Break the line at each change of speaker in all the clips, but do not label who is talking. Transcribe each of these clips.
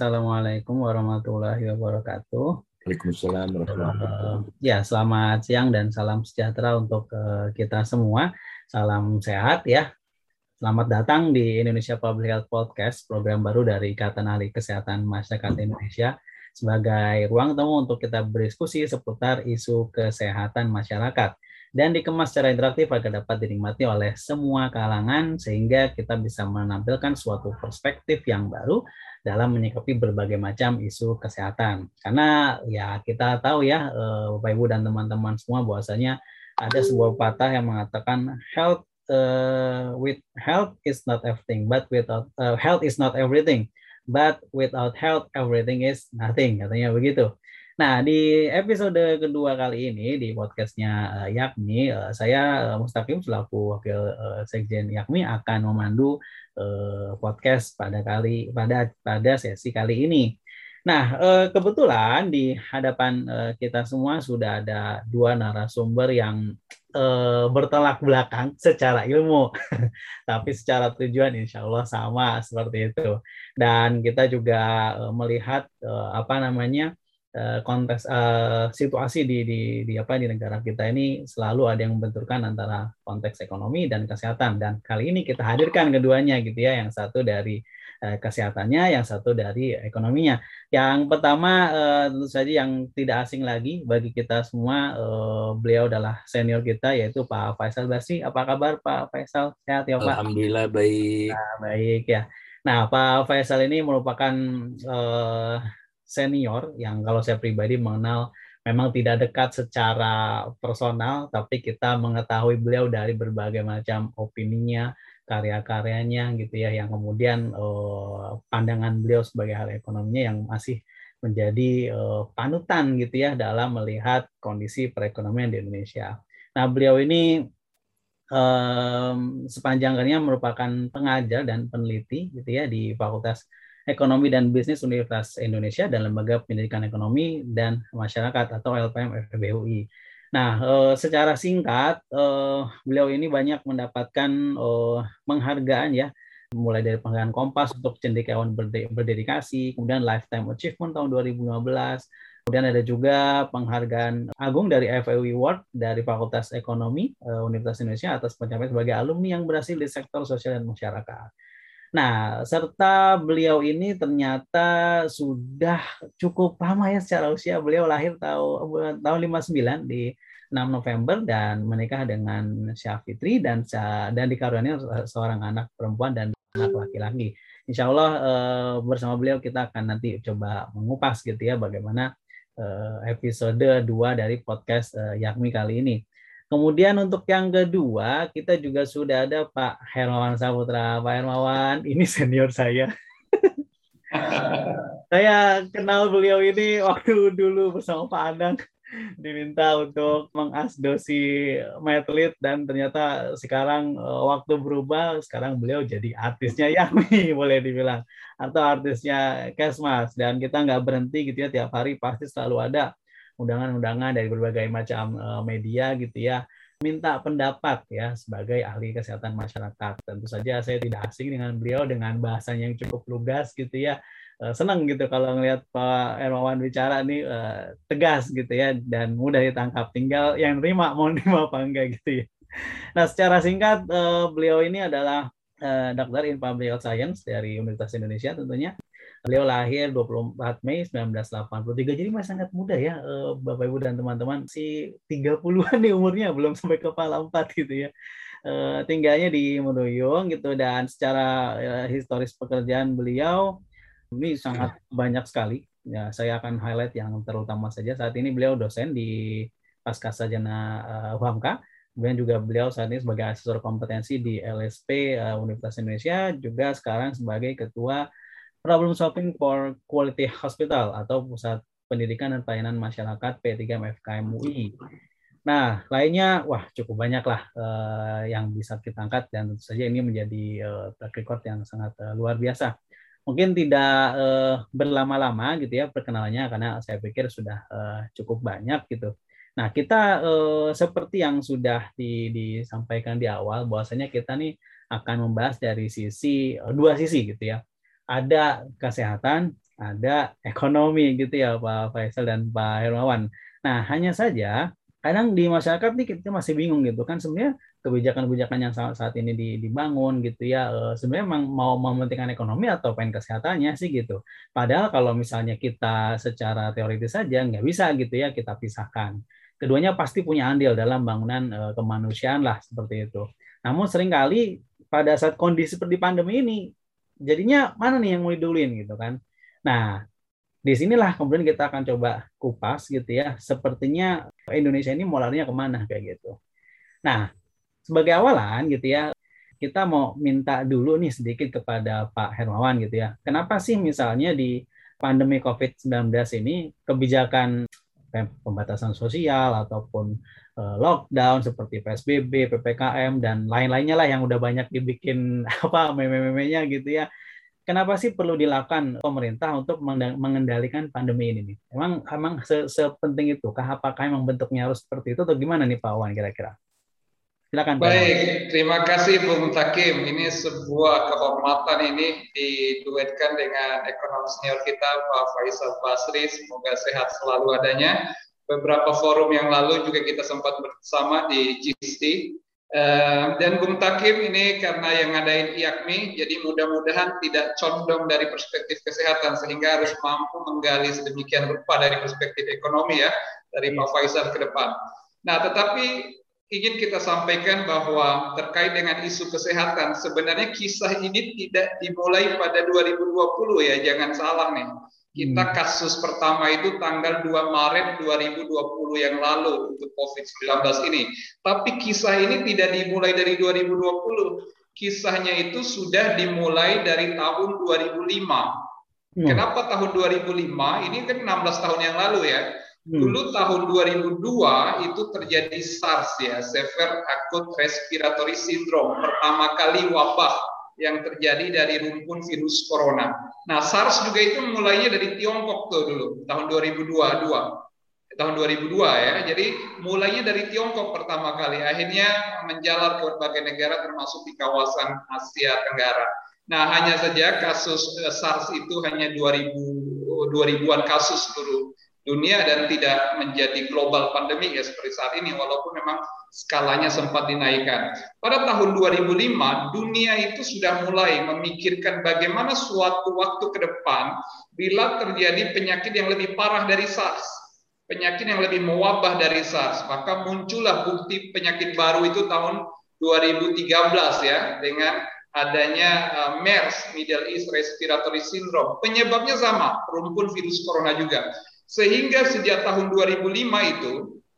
Assalamualaikum warahmatullahi wabarakatuh.
Waalaikumsalam warahmatullahi wabarakatuh.
Ya, selamat siang dan salam sejahtera untuk uh, kita semua. Salam sehat ya. Selamat datang di Indonesia Public Health Podcast, program baru dari Ikatan Ahli Kesehatan Masyarakat Indonesia sebagai ruang temu untuk kita berdiskusi seputar isu kesehatan masyarakat dan dikemas secara interaktif agar dapat dinikmati oleh semua kalangan sehingga kita bisa menampilkan suatu perspektif yang baru dalam menyikapi berbagai macam isu kesehatan. Karena ya kita tahu ya eh, Bapak Ibu dan teman-teman semua bahwasanya ada sebuah patah yang mengatakan health uh, with health is not everything but without uh, health is not everything but without health everything is nothing katanya begitu. Nah, di episode kedua kali ini di podcastnya uh, Yakmi, uh, saya uh, Mustaqim selaku wakil uh, sekjen Yakmi akan memandu uh, podcast pada kali pada pada sesi kali ini. Nah, uh, kebetulan di hadapan uh, kita semua sudah ada dua narasumber yang uh, bertolak belakang secara ilmu, tapi secara tujuan insya Allah sama seperti itu. Dan kita juga uh, melihat uh, apa namanya Eh, konteks uh, situasi di, di di apa di negara kita ini selalu ada yang membenturkan antara konteks ekonomi dan kesehatan. Dan kali ini kita hadirkan keduanya gitu ya yang satu dari uh, kesehatannya yang satu dari ekonominya. Yang pertama uh, tentu saja yang tidak asing lagi bagi kita semua uh, beliau adalah senior kita yaitu Pak Faisal Basi apa kabar Pak Faisal? Sehat ya Pak?
Alhamdulillah baik.
Nah, baik ya. Nah, Pak Faisal ini merupakan uh, senior yang kalau saya pribadi mengenal memang tidak dekat secara personal, tapi kita mengetahui beliau dari berbagai macam opininya, karya-karyanya gitu ya, yang kemudian uh, pandangan beliau sebagai hal ekonominya yang masih menjadi uh, panutan gitu ya dalam melihat kondisi perekonomian di Indonesia. Nah beliau ini um, sepanjang karirnya merupakan pengajar dan peneliti gitu ya di Fakultas Ekonomi dan Bisnis Universitas Indonesia dan Lembaga Pendidikan Ekonomi dan Masyarakat atau LPM FBUI. Nah, eh, secara singkat, eh, beliau ini banyak mendapatkan eh, penghargaan ya, mulai dari penghargaan Kompas untuk cendekiawan berdedikasi, kemudian Lifetime Achievement tahun 2015, kemudian ada juga penghargaan agung dari FAUI Award dari Fakultas Ekonomi Universitas Indonesia atas pencapaian sebagai alumni yang berhasil di sektor sosial dan masyarakat. Nah, serta beliau ini ternyata sudah cukup lama ya secara usia. Beliau lahir tahun tahun 59 di 6 November dan menikah dengan Syafitri dan dan dikaruniai seorang anak perempuan dan anak laki-laki. Insya Allah eh, bersama beliau kita akan nanti coba mengupas gitu ya bagaimana eh, episode 2 dari podcast eh, Yakmi kali ini. Kemudian untuk yang kedua, kita juga sudah ada Pak Hermawan Saputra. Pak Hermawan, ini senior saya. saya kenal beliau ini waktu dulu bersama Pak Adang diminta untuk mengasdosi Medlit dan ternyata sekarang eh, waktu berubah sekarang beliau jadi artisnya Yami boleh dibilang atau artisnya Kesmas dan kita nggak berhenti gitu ya tiap hari pasti selalu ada undangan-undangan dari berbagai macam eh, media gitu ya minta pendapat ya sebagai ahli kesehatan masyarakat. Tentu saja saya tidak asing dengan beliau dengan bahasanya yang cukup lugas gitu ya. Eh, senang gitu kalau ngelihat Pak Ermawan bicara nih eh, tegas gitu ya dan mudah ditangkap. Tinggal yang terima mau terima apa enggak gitu ya. Nah, secara singkat beliau ini adalah dokter in public health science dari Universitas Indonesia tentunya. Beliau lahir 24 Mei 1983, jadi masih sangat muda ya eh, Bapak Ibu dan teman-teman. Si 30-an nih umurnya, belum sampai kepala 4 gitu ya. Eh, tinggalnya di Muduyung gitu dan secara eh, historis pekerjaan beliau ini sangat banyak sekali. Ya, saya akan highlight yang terutama saja. Saat ini beliau dosen di Pasca Sarjana uh, UHAMKA. Kemudian juga beliau saat ini sebagai asesor kompetensi di LSP Universitas Indonesia, juga sekarang sebagai ketua Problem Solving for Quality Hospital atau Pusat Pendidikan dan Pelayanan Masyarakat P3 FKM UI. Nah, lainnya, wah cukup banyak lah uh, yang bisa kita angkat dan tentu saja ini menjadi uh, track record yang sangat uh, luar biasa. Mungkin tidak uh, berlama-lama gitu ya perkenalannya karena saya pikir sudah uh, cukup banyak gitu. Nah, kita uh, seperti yang sudah di, disampaikan di awal bahwasanya kita nih akan membahas dari sisi uh, dua sisi gitu ya ada kesehatan, ada ekonomi gitu ya Pak Faisal dan Pak Hermawan. Nah, hanya saja kadang di masyarakat nih kita masih bingung gitu kan sebenarnya kebijakan-kebijakan yang saat, ini dibangun gitu ya eh, sebenarnya memang mau mementingkan ekonomi atau pengen kesehatannya sih gitu. Padahal kalau misalnya kita secara teoritis saja nggak bisa gitu ya kita pisahkan. Keduanya pasti punya andil dalam bangunan eh, kemanusiaan lah seperti itu. Namun sering kali pada saat kondisi seperti pandemi ini jadinya mana nih yang mau diduluin gitu kan. Nah, di sinilah kemudian kita akan coba kupas gitu ya. Sepertinya Indonesia ini mau larinya ke mana kayak gitu. Nah, sebagai awalan gitu ya, kita mau minta dulu nih sedikit kepada Pak Hermawan gitu ya. Kenapa sih misalnya di pandemi COVID-19 ini kebijakan pembatasan sosial ataupun eh, lockdown seperti PSBB, PPKM dan lain-lainnya lah yang udah banyak dibikin apa meme-memenya gitu ya kenapa sih perlu dilakukan pemerintah untuk mengendalikan pandemi ini nih? Emang emang sepenting itu? Kah apakah emang bentuknya harus seperti itu atau gimana nih Pak Wan kira-kira?
Silakan. Baik, terima kasih Bung Takim. Ini sebuah kehormatan ini diduetkan dengan ekonom senior kita Pak Faisal Basri. Semoga sehat selalu adanya. Beberapa forum yang lalu juga kita sempat bersama di GST Uh, dan Bung Takim ini karena yang ngadain IAKMI, jadi mudah-mudahan tidak condong dari perspektif kesehatan sehingga harus mampu menggali sedemikian rupa dari perspektif ekonomi ya dari Pak Faisal ke depan. Nah, tetapi ingin kita sampaikan bahwa terkait dengan isu kesehatan sebenarnya kisah ini tidak dimulai pada 2020 ya, jangan salah nih. Kita hmm. kasus pertama itu tanggal 2 Maret 2020 yang lalu untuk COVID-19 ini. Tapi kisah ini tidak dimulai dari 2020. Kisahnya itu sudah dimulai dari tahun 2005. Hmm. Kenapa tahun 2005? Ini kan 16 tahun yang lalu ya. Hmm. Dulu tahun 2002 itu terjadi SARS ya, Severe Acute Respiratory Syndrome, pertama kali wabah yang terjadi dari rumpun virus corona. Nah, SARS juga itu mulainya dari Tiongkok tuh dulu, tahun 2002, tahun 2002 ya. Jadi mulainya dari Tiongkok pertama kali, akhirnya menjalar ke berbagai negara termasuk di kawasan Asia Tenggara. Nah, hanya saja kasus eh, SARS itu hanya 2000 2000-an kasus seluruh dunia dan tidak menjadi global pandemi ya seperti saat ini walaupun memang skalanya sempat dinaikkan. Pada tahun 2005, dunia itu sudah mulai memikirkan bagaimana suatu waktu ke depan bila terjadi penyakit yang lebih parah dari SARS, penyakit yang lebih mewabah dari SARS, maka muncullah bukti penyakit baru itu tahun 2013 ya dengan adanya uh, MERS, Middle East Respiratory Syndrome. Penyebabnya sama, rumpun virus corona juga. Sehingga sejak tahun 2005 itu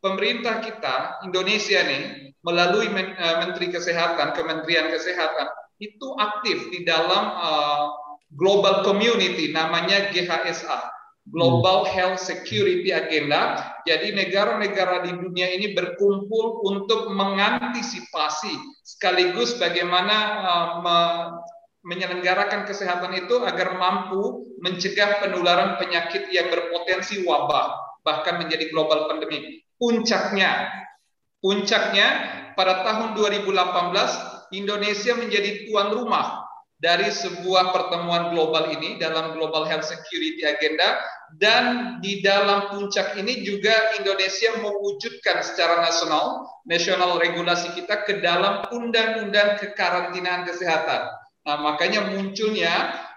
pemerintah kita Indonesia nih melalui eh, Menteri Kesehatan, Kementerian Kesehatan itu aktif di dalam uh, global community namanya GHSA, Global Health Security Agenda. Jadi negara-negara di dunia ini berkumpul untuk mengantisipasi sekaligus bagaimana uh, menyelenggarakan kesehatan itu agar mampu mencegah penularan penyakit yang berpotensi wabah bahkan menjadi global pandemic puncaknya. Puncaknya pada tahun 2018 Indonesia menjadi tuan rumah dari sebuah pertemuan global ini dalam Global Health Security Agenda dan di dalam puncak ini juga Indonesia mewujudkan secara nasional nasional regulasi kita ke dalam undang-undang kekarantinaan kesehatan. Nah, makanya munculnya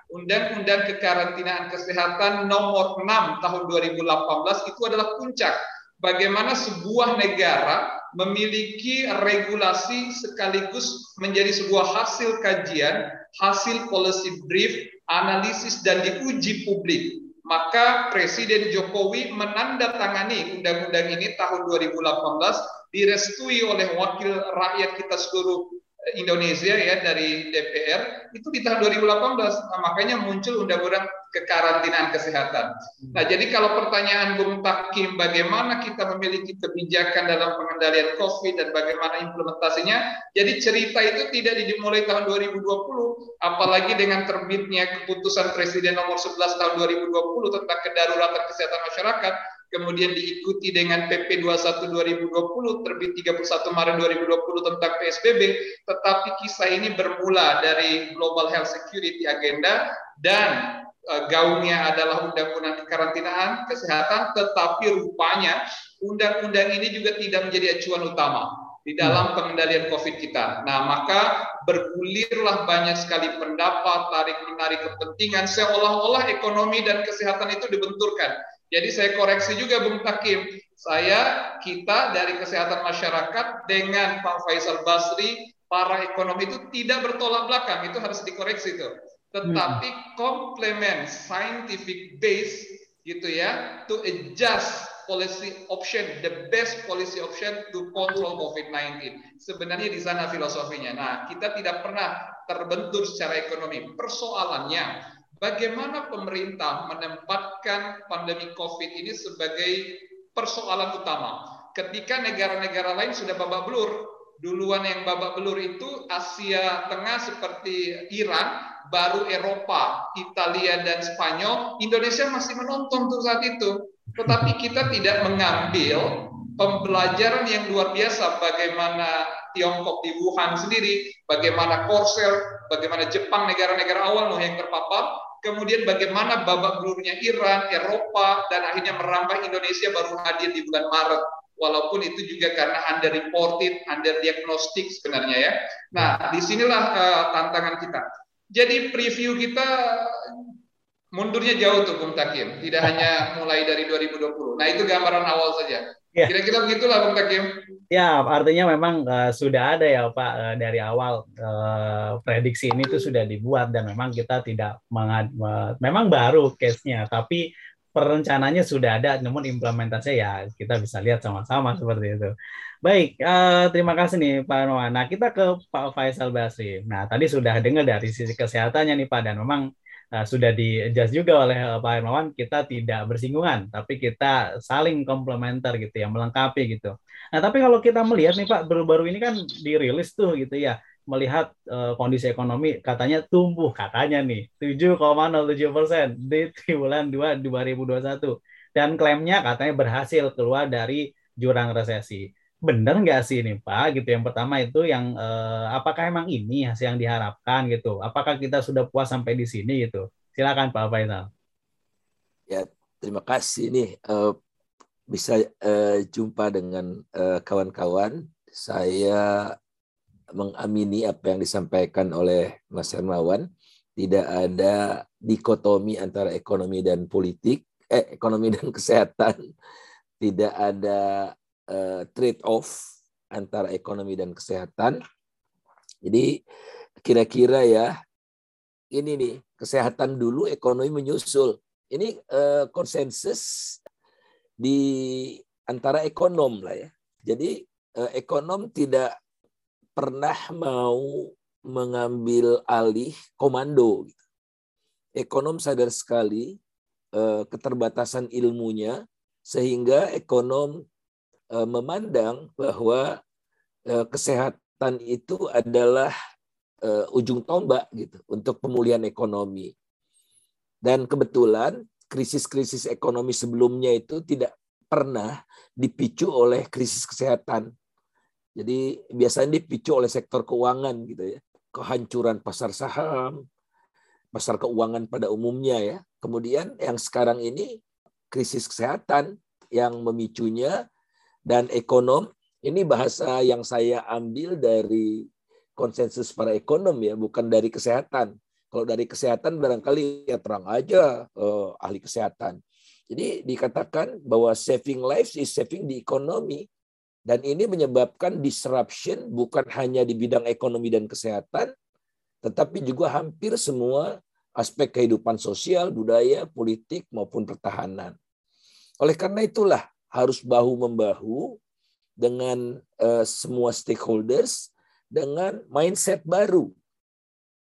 Undang-Undang Kekarantinaan Kesehatan nomor 6 tahun 2018 itu adalah puncak bagaimana sebuah negara memiliki regulasi sekaligus menjadi sebuah hasil kajian, hasil policy brief, analisis dan diuji publik. Maka Presiden Jokowi menandatangani undang-undang ini tahun 2018 direstui oleh wakil rakyat kita seluruh Indonesia ya dari DPR itu di tahun 2018 nah, makanya muncul undang-undang kekarantinaan kesehatan. Nah jadi kalau pertanyaan Bung Takim bagaimana kita memiliki kebijakan dalam pengendalian COVID dan bagaimana implementasinya, jadi cerita itu tidak dimulai tahun 2020, apalagi dengan terbitnya keputusan Presiden nomor 11 tahun 2020 tentang kedaruratan kesehatan masyarakat kemudian diikuti dengan PP 21 2020 terbit 31 Maret 2020 tentang PSBB, tetapi kisah ini bermula dari Global Health Security Agenda dan uh, gaungnya adalah undang-undang kekarantinaan kesehatan, tetapi rupanya undang-undang ini juga tidak menjadi acuan utama di dalam pengendalian COVID kita. Nah, maka bergulirlah banyak sekali pendapat, tarik menarik kepentingan, seolah-olah ekonomi dan kesehatan itu dibenturkan. Jadi saya koreksi juga Bung Takim, saya, kita dari kesehatan masyarakat dengan Pak Faisal Basri, para ekonomi itu tidak bertolak belakang, itu harus dikoreksi itu. Tetapi hmm. komplement scientific base gitu ya, to adjust policy option, the best policy option to control COVID-19. Sebenarnya di sana filosofinya. Nah, kita tidak pernah terbentur secara ekonomi. Persoalannya, bagaimana pemerintah menempatkan pandemi COVID ini sebagai persoalan utama. Ketika negara-negara lain sudah babak belur, duluan yang babak belur itu Asia Tengah seperti Iran, baru Eropa, Italia dan Spanyol, Indonesia masih menonton tuh saat itu. Tetapi kita tidak mengambil pembelajaran yang luar biasa bagaimana Tiongkok di Wuhan sendiri, bagaimana Korsel, bagaimana Jepang negara-negara awal yang terpapar, kemudian bagaimana babak belurnya Iran, Eropa, dan akhirnya merambah Indonesia baru hadir di bulan Maret. Walaupun itu juga karena under reported, under diagnostik sebenarnya ya. Nah, di sinilah uh, tantangan kita. Jadi preview kita mundurnya jauh tuh Bung Takim. Tidak hanya mulai dari 2020. Nah, itu gambaran awal saja. Ya. Kira-kira begitulah Bung Takim.
Ya, artinya memang uh, sudah ada ya Pak uh, dari awal uh, prediksi ini tuh sudah dibuat dan memang kita tidak mengad uh, memang baru case-nya tapi perencananya sudah ada namun implementasinya ya kita bisa lihat sama-sama seperti itu. Baik, uh, terima kasih nih Pak Noah. Nah, kita ke Pak Faisal Basri. Nah, tadi sudah dengar dari sisi kesehatannya nih Pak dan memang uh, sudah di-adjust juga oleh uh, Pak Hermawan, kita tidak bersinggungan, tapi kita saling komplementer gitu ya, melengkapi gitu. Nah, tapi kalau kita melihat nih Pak, baru-baru ini kan dirilis tuh gitu ya, melihat uh, kondisi ekonomi katanya tumbuh katanya nih 7,07 persen di bulan 2 2021 dan klaimnya katanya berhasil keluar dari jurang resesi benar nggak sih ini Pak? Gitu yang pertama itu yang eh, apakah emang ini hasil yang diharapkan gitu? Apakah kita sudah puas sampai di sini gitu? Silakan Pak Faisal.
Ya terima kasih nih. Eh, bisa eh, jumpa dengan eh, kawan-kawan. Saya mengamini apa yang disampaikan oleh Mas Hermawan. Tidak ada dikotomi antara ekonomi dan politik eh ekonomi dan kesehatan. Tidak ada uh, trade off antara ekonomi dan kesehatan. Jadi kira-kira ya ini nih kesehatan dulu ekonomi menyusul. Ini uh, konsensus di antara ekonom lah ya. Jadi uh, ekonom tidak pernah mau mengambil alih komando. Ekonom sadar sekali keterbatasan ilmunya sehingga ekonom Eh, memandang bahwa eh, kesehatan itu adalah eh, ujung tombak gitu untuk pemulihan ekonomi. Dan kebetulan krisis-krisis ekonomi sebelumnya itu tidak pernah dipicu oleh krisis kesehatan. Jadi biasanya dipicu oleh sektor keuangan gitu ya. Kehancuran pasar saham, pasar keuangan pada umumnya ya. Kemudian yang sekarang ini krisis kesehatan yang memicunya dan ekonom. Ini bahasa yang saya ambil dari konsensus para ekonom ya, bukan dari kesehatan. Kalau dari kesehatan barangkali ya terang aja eh, ahli kesehatan. Jadi dikatakan bahwa saving lives is saving di ekonomi. Dan ini menyebabkan disruption bukan hanya di bidang ekonomi dan kesehatan, tetapi juga hampir semua aspek kehidupan sosial, budaya, politik, maupun pertahanan. Oleh karena itulah harus bahu-membahu dengan uh, semua stakeholders dengan mindset baru,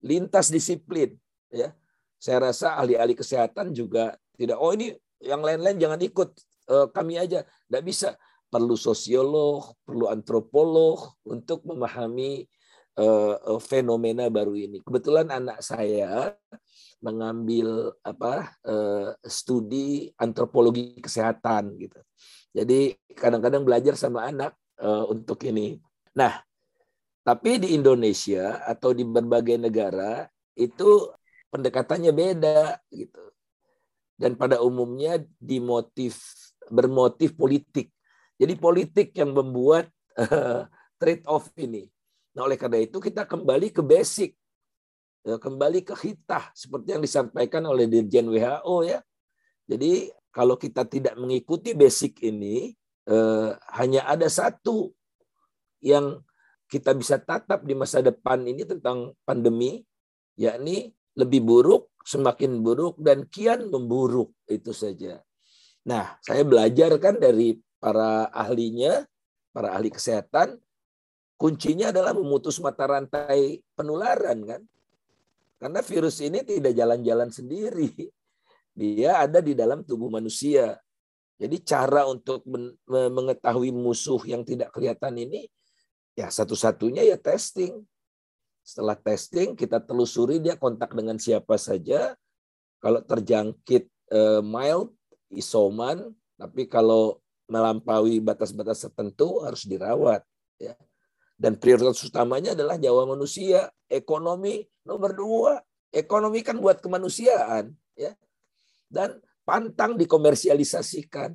lintas disiplin. Ya, saya rasa ahli-ahli kesehatan juga tidak. Oh ini yang lain-lain jangan ikut, uh, kami aja. Tidak bisa. Perlu sosiolog, perlu antropolog untuk memahami uh, fenomena baru ini. Kebetulan anak saya mengambil apa uh, studi antropologi kesehatan gitu. Jadi kadang-kadang belajar sama anak uh, untuk ini. Nah, tapi di Indonesia atau di berbagai negara itu pendekatannya beda gitu. Dan pada umumnya dimotif bermotif politik. Jadi politik yang membuat uh, trade off ini. Nah, oleh karena itu kita kembali ke basic. Ya, kembali ke hitah seperti yang disampaikan oleh Dirjen WHO ya. Jadi kalau kita tidak mengikuti basic ini, eh, hanya ada satu yang kita bisa tatap di masa depan ini tentang pandemi, yakni lebih buruk, semakin buruk, dan kian memburuk. Itu saja. Nah, saya belajar kan dari para ahlinya, para ahli kesehatan, kuncinya adalah memutus mata rantai penularan kan. Karena virus ini tidak jalan-jalan sendiri. Dia ada di dalam tubuh manusia. Jadi cara untuk mengetahui musuh yang tidak kelihatan ini ya satu-satunya ya testing. Setelah testing kita telusuri dia kontak dengan siapa saja. Kalau terjangkit eh, mild, isoman, tapi kalau melampaui batas-batas tertentu harus dirawat. Ya. Dan prioritas utamanya adalah nyawa manusia, ekonomi nomor dua. Ekonomi kan buat kemanusiaan, ya. Dan pantang dikomersialisasikan.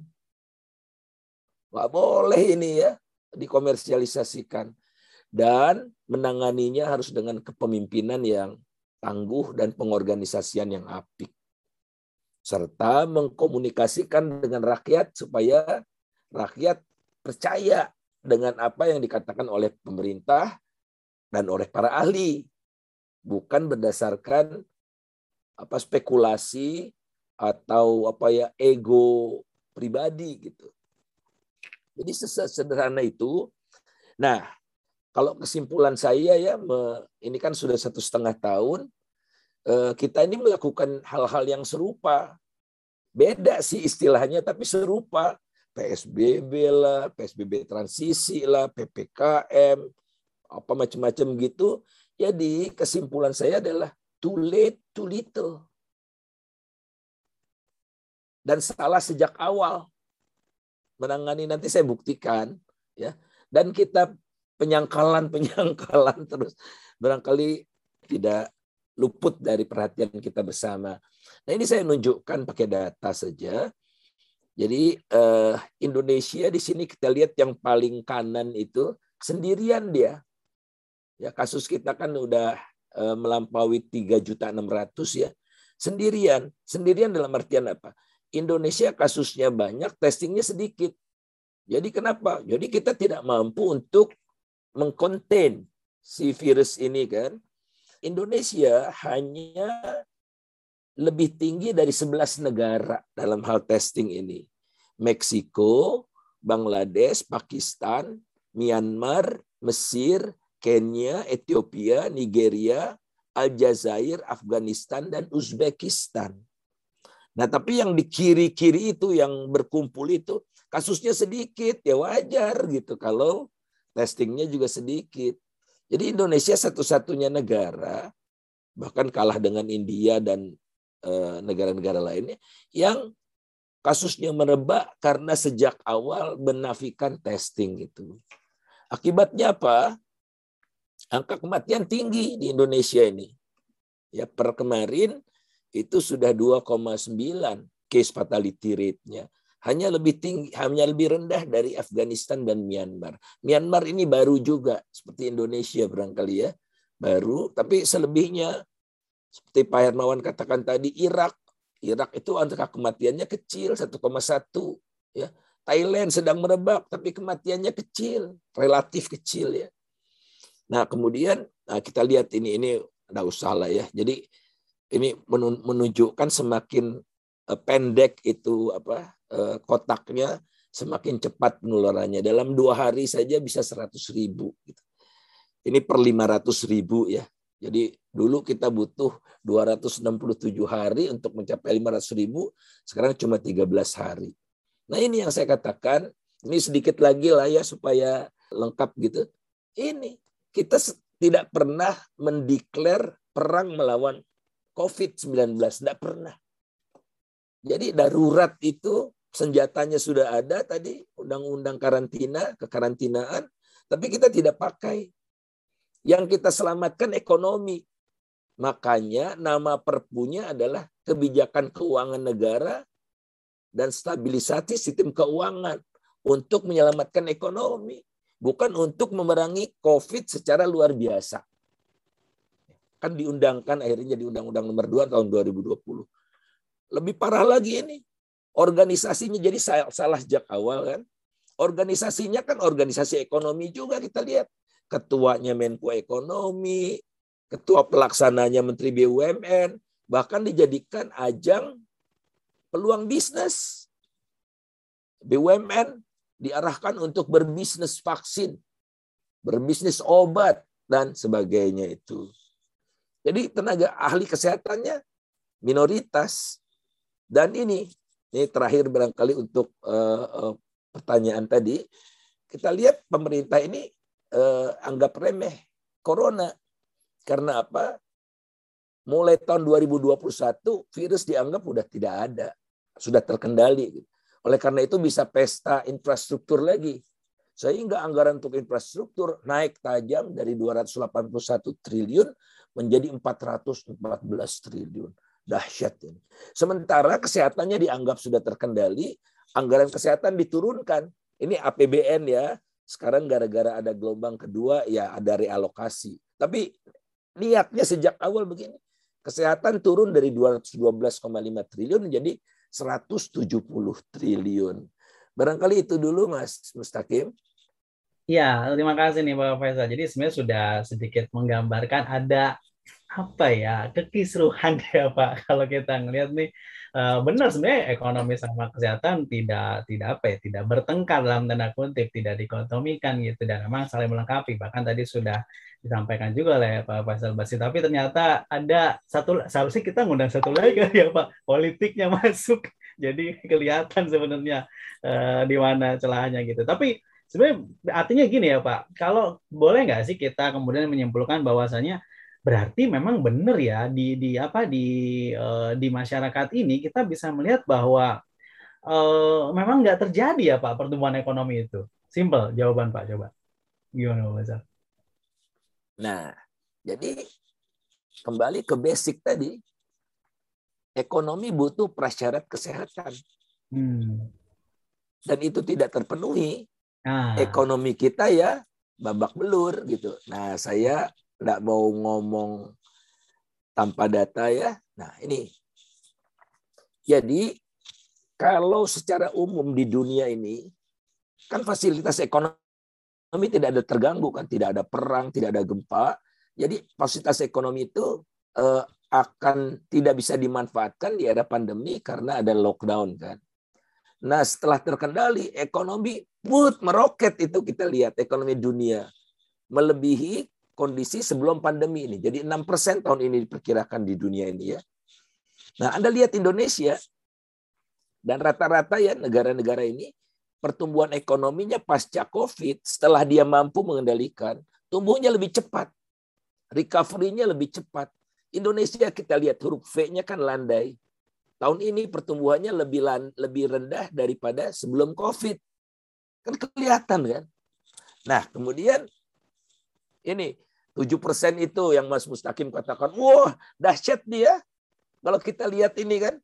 Nggak boleh ini ya, dikomersialisasikan. Dan menanganinya harus dengan kepemimpinan yang tangguh dan pengorganisasian yang apik. Serta mengkomunikasikan dengan rakyat supaya rakyat percaya dengan apa yang dikatakan oleh pemerintah dan oleh para ahli, bukan berdasarkan apa spekulasi atau apa ya ego pribadi gitu. Jadi sesederhana itu. Nah, kalau kesimpulan saya ya, ini kan sudah satu setengah tahun, eh, kita ini melakukan hal-hal yang serupa. Beda sih istilahnya, tapi serupa. PSBB lah, PSBB transisi lah, PPKM, apa macam-macam gitu. Jadi kesimpulan saya adalah too late, too little. Dan salah sejak awal. Menangani nanti saya buktikan. ya Dan kita penyangkalan-penyangkalan terus. Barangkali tidak luput dari perhatian kita bersama. Nah ini saya nunjukkan pakai data saja jadi eh, Indonesia di sini kita lihat yang paling kanan itu sendirian dia. Ya kasus kita kan udah eh, melampaui 3 juta 600 ya. Sendirian. Sendirian dalam artian apa? Indonesia kasusnya banyak, testingnya sedikit. Jadi kenapa? Jadi kita tidak mampu untuk mengkonten si virus ini kan. Indonesia hanya lebih tinggi dari 11 negara dalam hal testing ini. Meksiko, Bangladesh, Pakistan, Myanmar, Mesir, Kenya, Ethiopia, Nigeria, Aljazair, Afghanistan, dan Uzbekistan. Nah, tapi yang di kiri-kiri itu yang berkumpul itu kasusnya sedikit, ya wajar gitu kalau testingnya juga sedikit. Jadi Indonesia satu-satunya negara bahkan kalah dengan India dan negara-negara lainnya yang kasusnya merebak karena sejak awal menafikan testing itu. Akibatnya apa? Angka kematian tinggi di Indonesia ini. Ya per kemarin itu sudah 2,9 case fatality rate-nya. Hanya lebih tinggi, hanya lebih rendah dari Afghanistan dan Myanmar. Myanmar ini baru juga seperti Indonesia barangkali ya, baru. Tapi selebihnya seperti Pak Hermawan katakan tadi, Irak. Irak itu angka kematiannya kecil, 1,1. Ya. Thailand sedang merebak, tapi kematiannya kecil, relatif kecil ya. Nah kemudian nah kita lihat ini ini tidak usah lah ya. Jadi ini menunjukkan semakin eh, pendek itu apa eh, kotaknya, semakin cepat penularannya. Dalam dua hari saja bisa 100 ribu. Gitu. Ini per 500 ribu ya. Jadi dulu kita butuh 267 hari untuk mencapai 500 ribu, sekarang cuma 13 hari. Nah ini yang saya katakan, ini sedikit lagi lah ya supaya lengkap gitu. Ini kita tidak pernah mendeklar perang melawan COVID-19, tidak pernah. Jadi darurat itu senjatanya sudah ada tadi, undang-undang karantina, kekarantinaan, tapi kita tidak pakai. Yang kita selamatkan ekonomi. Makanya nama perpunya adalah kebijakan keuangan negara dan stabilisasi sistem keuangan untuk menyelamatkan ekonomi, bukan untuk memerangi COVID secara luar biasa. Kan diundangkan akhirnya jadi Undang-Undang Nomor 2 tahun 2020. Lebih parah lagi ini. Organisasinya jadi salah sejak awal kan. Organisasinya kan organisasi ekonomi juga kita lihat. Ketuanya Menko Ekonomi, ketua pelaksananya Menteri BUMN, bahkan dijadikan ajang peluang bisnis. BUMN diarahkan untuk berbisnis vaksin, berbisnis obat, dan sebagainya itu. Jadi tenaga ahli kesehatannya minoritas. Dan ini, ini terakhir barangkali untuk uh, uh, pertanyaan tadi, kita lihat pemerintah ini uh, anggap remeh corona. Karena apa? Mulai tahun 2021 virus dianggap sudah tidak ada sudah terkendali. Oleh karena itu bisa pesta infrastruktur lagi. Sehingga anggaran untuk infrastruktur naik tajam dari 281 triliun menjadi 414 triliun. Dahsyat ini. Sementara kesehatannya dianggap sudah terkendali, anggaran kesehatan diturunkan. Ini APBN ya. Sekarang gara-gara ada gelombang kedua ya ada realokasi. Tapi niatnya sejak awal begini. Kesehatan turun dari 212,5 triliun menjadi 170 triliun. Barangkali itu dulu Mas Mustaqim.
Ya, terima kasih nih Pak Faisal. Jadi sebenarnya sudah sedikit menggambarkan ada apa ya kekisruhan ya Pak kalau kita ngelihat nih uh, benar sebenarnya ekonomi sama kesehatan tidak tidak apa ya tidak bertengkar dalam tanda kutip tidak dikotomikan gitu dan memang saling melengkapi bahkan tadi sudah disampaikan juga oleh Pak Faisal Basri. Tapi ternyata ada satu seharusnya kita ngundang satu lagi ya Pak, politiknya masuk. Jadi kelihatan sebenarnya uh, di mana celahnya gitu. Tapi sebenarnya artinya gini ya Pak, kalau boleh nggak sih kita kemudian menyimpulkan bahwasanya berarti memang benar ya di di apa di uh, di masyarakat ini kita bisa melihat bahwa uh, memang nggak terjadi ya Pak pertumbuhan ekonomi itu. Simple jawaban Pak coba. Gimana Pak?
Nah, jadi kembali ke basic tadi, ekonomi butuh prasyarat kesehatan. Hmm. Dan itu tidak terpenuhi, ah. ekonomi kita ya babak belur gitu. Nah, saya tidak mau ngomong tanpa data ya. Nah, ini. Jadi, kalau secara umum di dunia ini, kan fasilitas ekonomi tidak ada terganggu kan, tidak ada perang, tidak ada gempa. Jadi fasilitas ekonomi itu uh, akan tidak bisa dimanfaatkan di era pandemi karena ada lockdown kan. Nah setelah terkendali ekonomi put meroket itu kita lihat ekonomi dunia melebihi kondisi sebelum pandemi ini. Jadi 6% tahun ini diperkirakan di dunia ini ya. Nah Anda lihat Indonesia dan rata-rata ya negara-negara ini pertumbuhan ekonominya pasca COVID, setelah dia mampu mengendalikan, tumbuhnya lebih cepat. Recovery-nya lebih cepat. Indonesia kita lihat huruf V-nya kan landai. Tahun ini pertumbuhannya lebih lebih rendah daripada sebelum COVID. Kan kelihatan kan? Nah, kemudian ini 7% itu yang Mas Mustaqim katakan, wah dahsyat dia. Kalau kita lihat ini kan,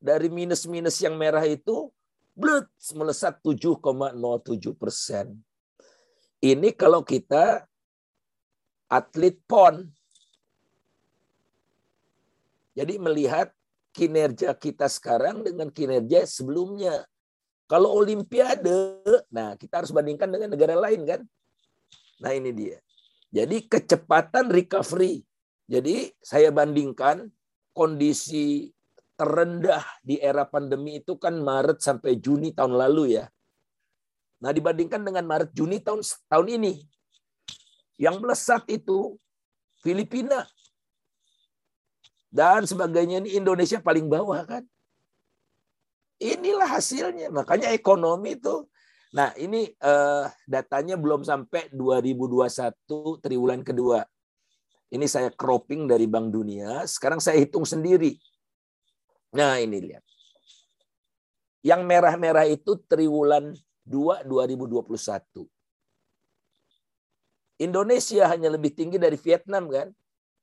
dari minus-minus yang merah itu, Blut, melesat 7,07 persen. Ini kalau kita atlet PON. Jadi melihat kinerja kita sekarang dengan kinerja sebelumnya. Kalau olimpiade, nah kita harus bandingkan dengan negara lain kan. Nah ini dia. Jadi kecepatan recovery. Jadi saya bandingkan kondisi terendah di era pandemi itu kan Maret sampai Juni tahun lalu ya. Nah dibandingkan dengan Maret Juni tahun tahun ini, yang melesat itu Filipina dan sebagainya ini Indonesia paling bawah kan. Inilah hasilnya. Makanya ekonomi itu Nah, ini uh, datanya belum sampai 2021 triwulan kedua. Ini saya cropping dari Bank Dunia. Sekarang saya hitung sendiri Nah, ini lihat. Yang merah-merah itu triwulan 2 2021. Indonesia hanya lebih tinggi dari Vietnam kan?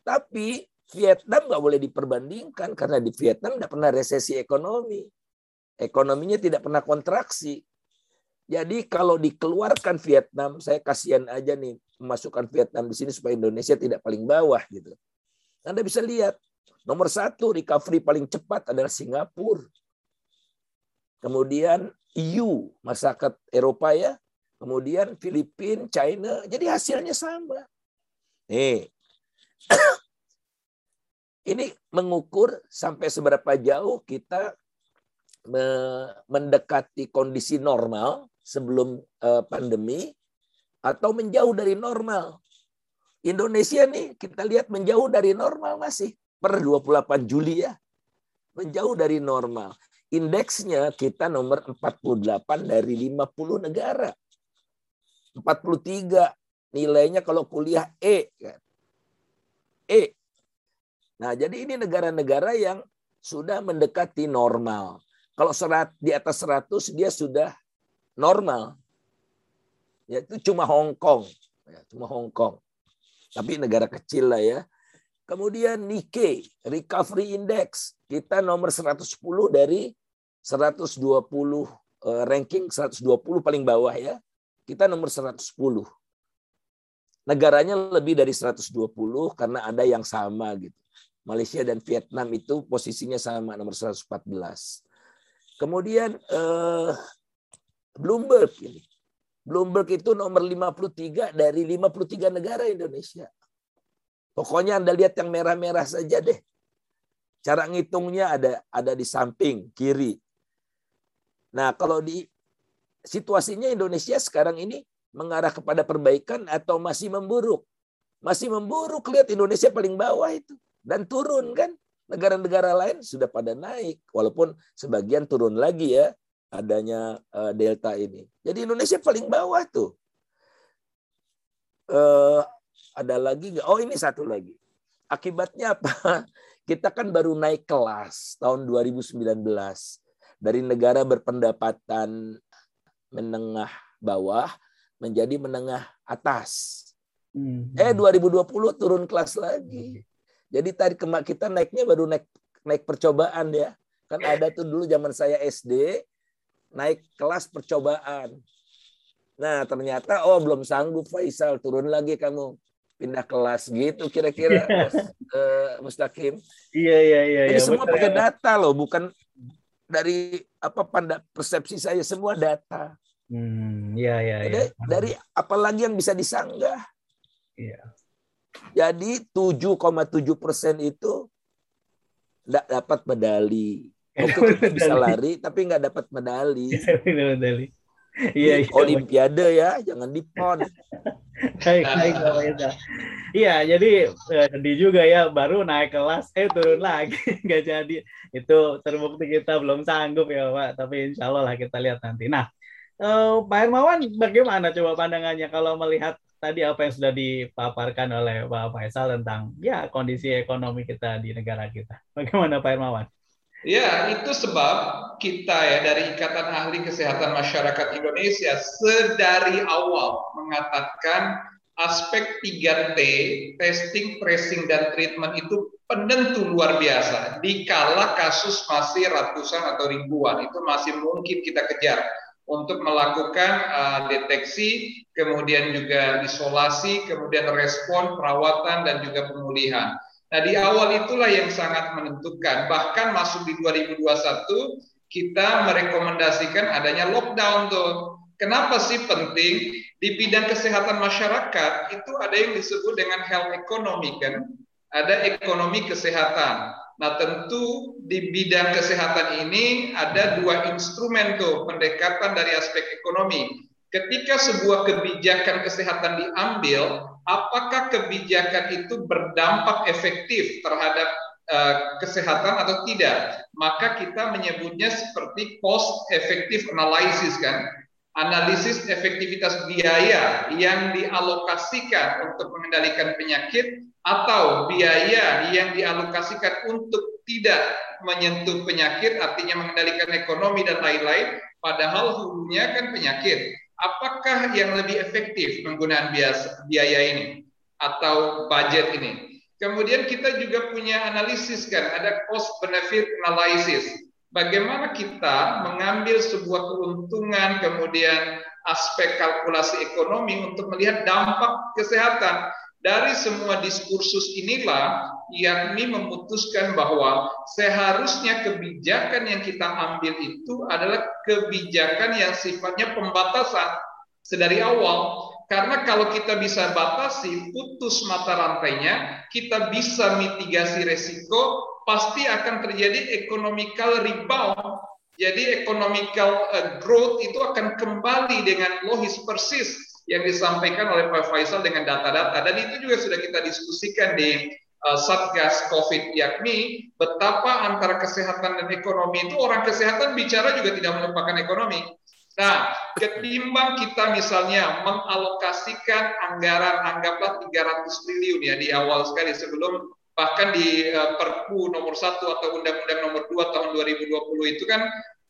Tapi Vietnam nggak boleh diperbandingkan karena di Vietnam tidak pernah resesi ekonomi. Ekonominya tidak pernah kontraksi. Jadi kalau dikeluarkan Vietnam, saya kasihan aja nih memasukkan Vietnam di sini supaya Indonesia tidak paling bawah gitu. Anda bisa lihat nomor satu recovery paling cepat adalah Singapura. Kemudian EU, masyarakat Eropa ya. Kemudian Filipina, China. Jadi hasilnya sama. Nih, ini mengukur sampai seberapa jauh kita mendekati kondisi normal sebelum eh, pandemi atau menjauh dari normal. Indonesia nih kita lihat menjauh dari normal masih per 28 Juli ya. Menjauh dari normal. Indeksnya kita nomor 48 dari 50 negara. 43 nilainya kalau kuliah E. E Nah, jadi ini negara-negara yang sudah mendekati normal. Kalau serat di atas 100 dia sudah normal. Ya, itu cuma Hong Kong. Ya, cuma Hong Kong. Tapi negara kecil lah ya. Kemudian Nikkei, Recovery Index. Kita nomor 110 dari 120 eh, ranking 120 paling bawah ya. Kita nomor 110. Negaranya lebih dari 120 karena ada yang sama gitu. Malaysia dan Vietnam itu posisinya sama nomor 114. Kemudian eh, Bloomberg ini. Bloomberg itu nomor 53 dari 53 negara Indonesia. Pokoknya Anda lihat yang merah-merah saja deh. Cara ngitungnya ada ada di samping kiri. Nah, kalau di situasinya Indonesia sekarang ini mengarah kepada perbaikan atau masih memburuk? Masih memburuk, lihat Indonesia paling bawah itu dan turun kan. Negara-negara lain sudah pada naik walaupun sebagian turun lagi ya adanya uh, delta ini. Jadi Indonesia paling bawah tuh. Uh, ada lagi nggak? Oh ini satu lagi. Akibatnya apa? Kita kan baru naik kelas tahun 2019 dari negara berpendapatan menengah bawah menjadi menengah atas. Hmm. Eh 2020 turun kelas lagi. Jadi tadi kemak kita naiknya baru naik naik percobaan ya. Kan ada tuh dulu zaman saya SD naik kelas percobaan. Nah, ternyata oh belum sanggup Faisal, turun lagi kamu. Pindah kelas gitu kira-kira yeah. uh, Mustaqim.
Iya iya iya
Jadi iya, semua betul, pakai ya. data loh, bukan dari apa panda persepsi saya semua data.
Hmm, iya iya
iya. Dari apalagi yang bisa disanggah. Iya. Jadi 7,7 persen itu tidak dapat medali. Bisa lari tapi nggak dapat medali. medali. Iya, iya. Olimpiade ya, jangan di pon.
Baik, baik, Iya, jadi eh, sedih juga ya, baru naik kelas, eh turun lagi, nggak jadi. Itu terbukti kita belum sanggup ya, Pak. Tapi insya Allah lah kita lihat nanti. Nah, eh, Pak Hermawan, bagaimana coba pandangannya kalau melihat tadi apa yang sudah dipaparkan oleh Pak Faisal tentang ya kondisi ekonomi kita di negara kita. Bagaimana Pak Irmawan?
Ya, itu sebab kita ya dari Ikatan Ahli Kesehatan Masyarakat Indonesia sedari awal mengatakan aspek 3T, testing, tracing, dan treatment itu penentu luar biasa. Dikala kasus masih ratusan atau ribuan, itu masih mungkin kita kejar untuk melakukan uh, deteksi, kemudian juga isolasi, kemudian respon, perawatan, dan juga pemulihan. Nah, di awal itulah yang sangat menentukan. Bahkan masuk di 2021, kita merekomendasikan adanya lockdown tuh. Kenapa sih penting? Di bidang kesehatan masyarakat itu ada yang disebut dengan health economy kan. Ada ekonomi kesehatan. Nah tentu di bidang kesehatan ini ada dua instrumen tuh pendekatan dari aspek ekonomi. Ketika sebuah kebijakan kesehatan diambil, apakah kebijakan itu berdampak efektif terhadap uh, kesehatan atau tidak? Maka kita menyebutnya seperti cost effective analysis kan analisis efektivitas biaya yang dialokasikan untuk mengendalikan penyakit atau biaya yang dialokasikan untuk tidak menyentuh penyakit artinya mengendalikan ekonomi dan lain-lain padahal hulunya kan penyakit apakah yang lebih efektif penggunaan biaya ini atau budget ini Kemudian kita juga punya analisis kan, ada cost benefit analysis. Bagaimana kita mengambil sebuah keuntungan, kemudian aspek kalkulasi ekonomi untuk melihat dampak kesehatan. Dari semua diskursus inilah yakni memutuskan bahwa seharusnya kebijakan yang kita ambil itu adalah kebijakan yang sifatnya pembatasan sedari awal karena kalau kita bisa batasi, putus mata rantainya, kita bisa mitigasi resiko, pasti akan terjadi economical rebound. Jadi economical eh, growth itu akan kembali dengan logis persis yang disampaikan oleh Pak Faisal dengan data-data. Dan itu juga sudah kita diskusikan di Satgas COVID yakni betapa antara kesehatan dan ekonomi itu orang kesehatan bicara juga tidak melupakan ekonomi. Nah, ketimbang kita misalnya mengalokasikan anggaran anggaplah 300 triliun ya di awal sekali sebelum bahkan di uh, Perpu nomor 1 atau Undang-Undang nomor 2 tahun 2020 itu kan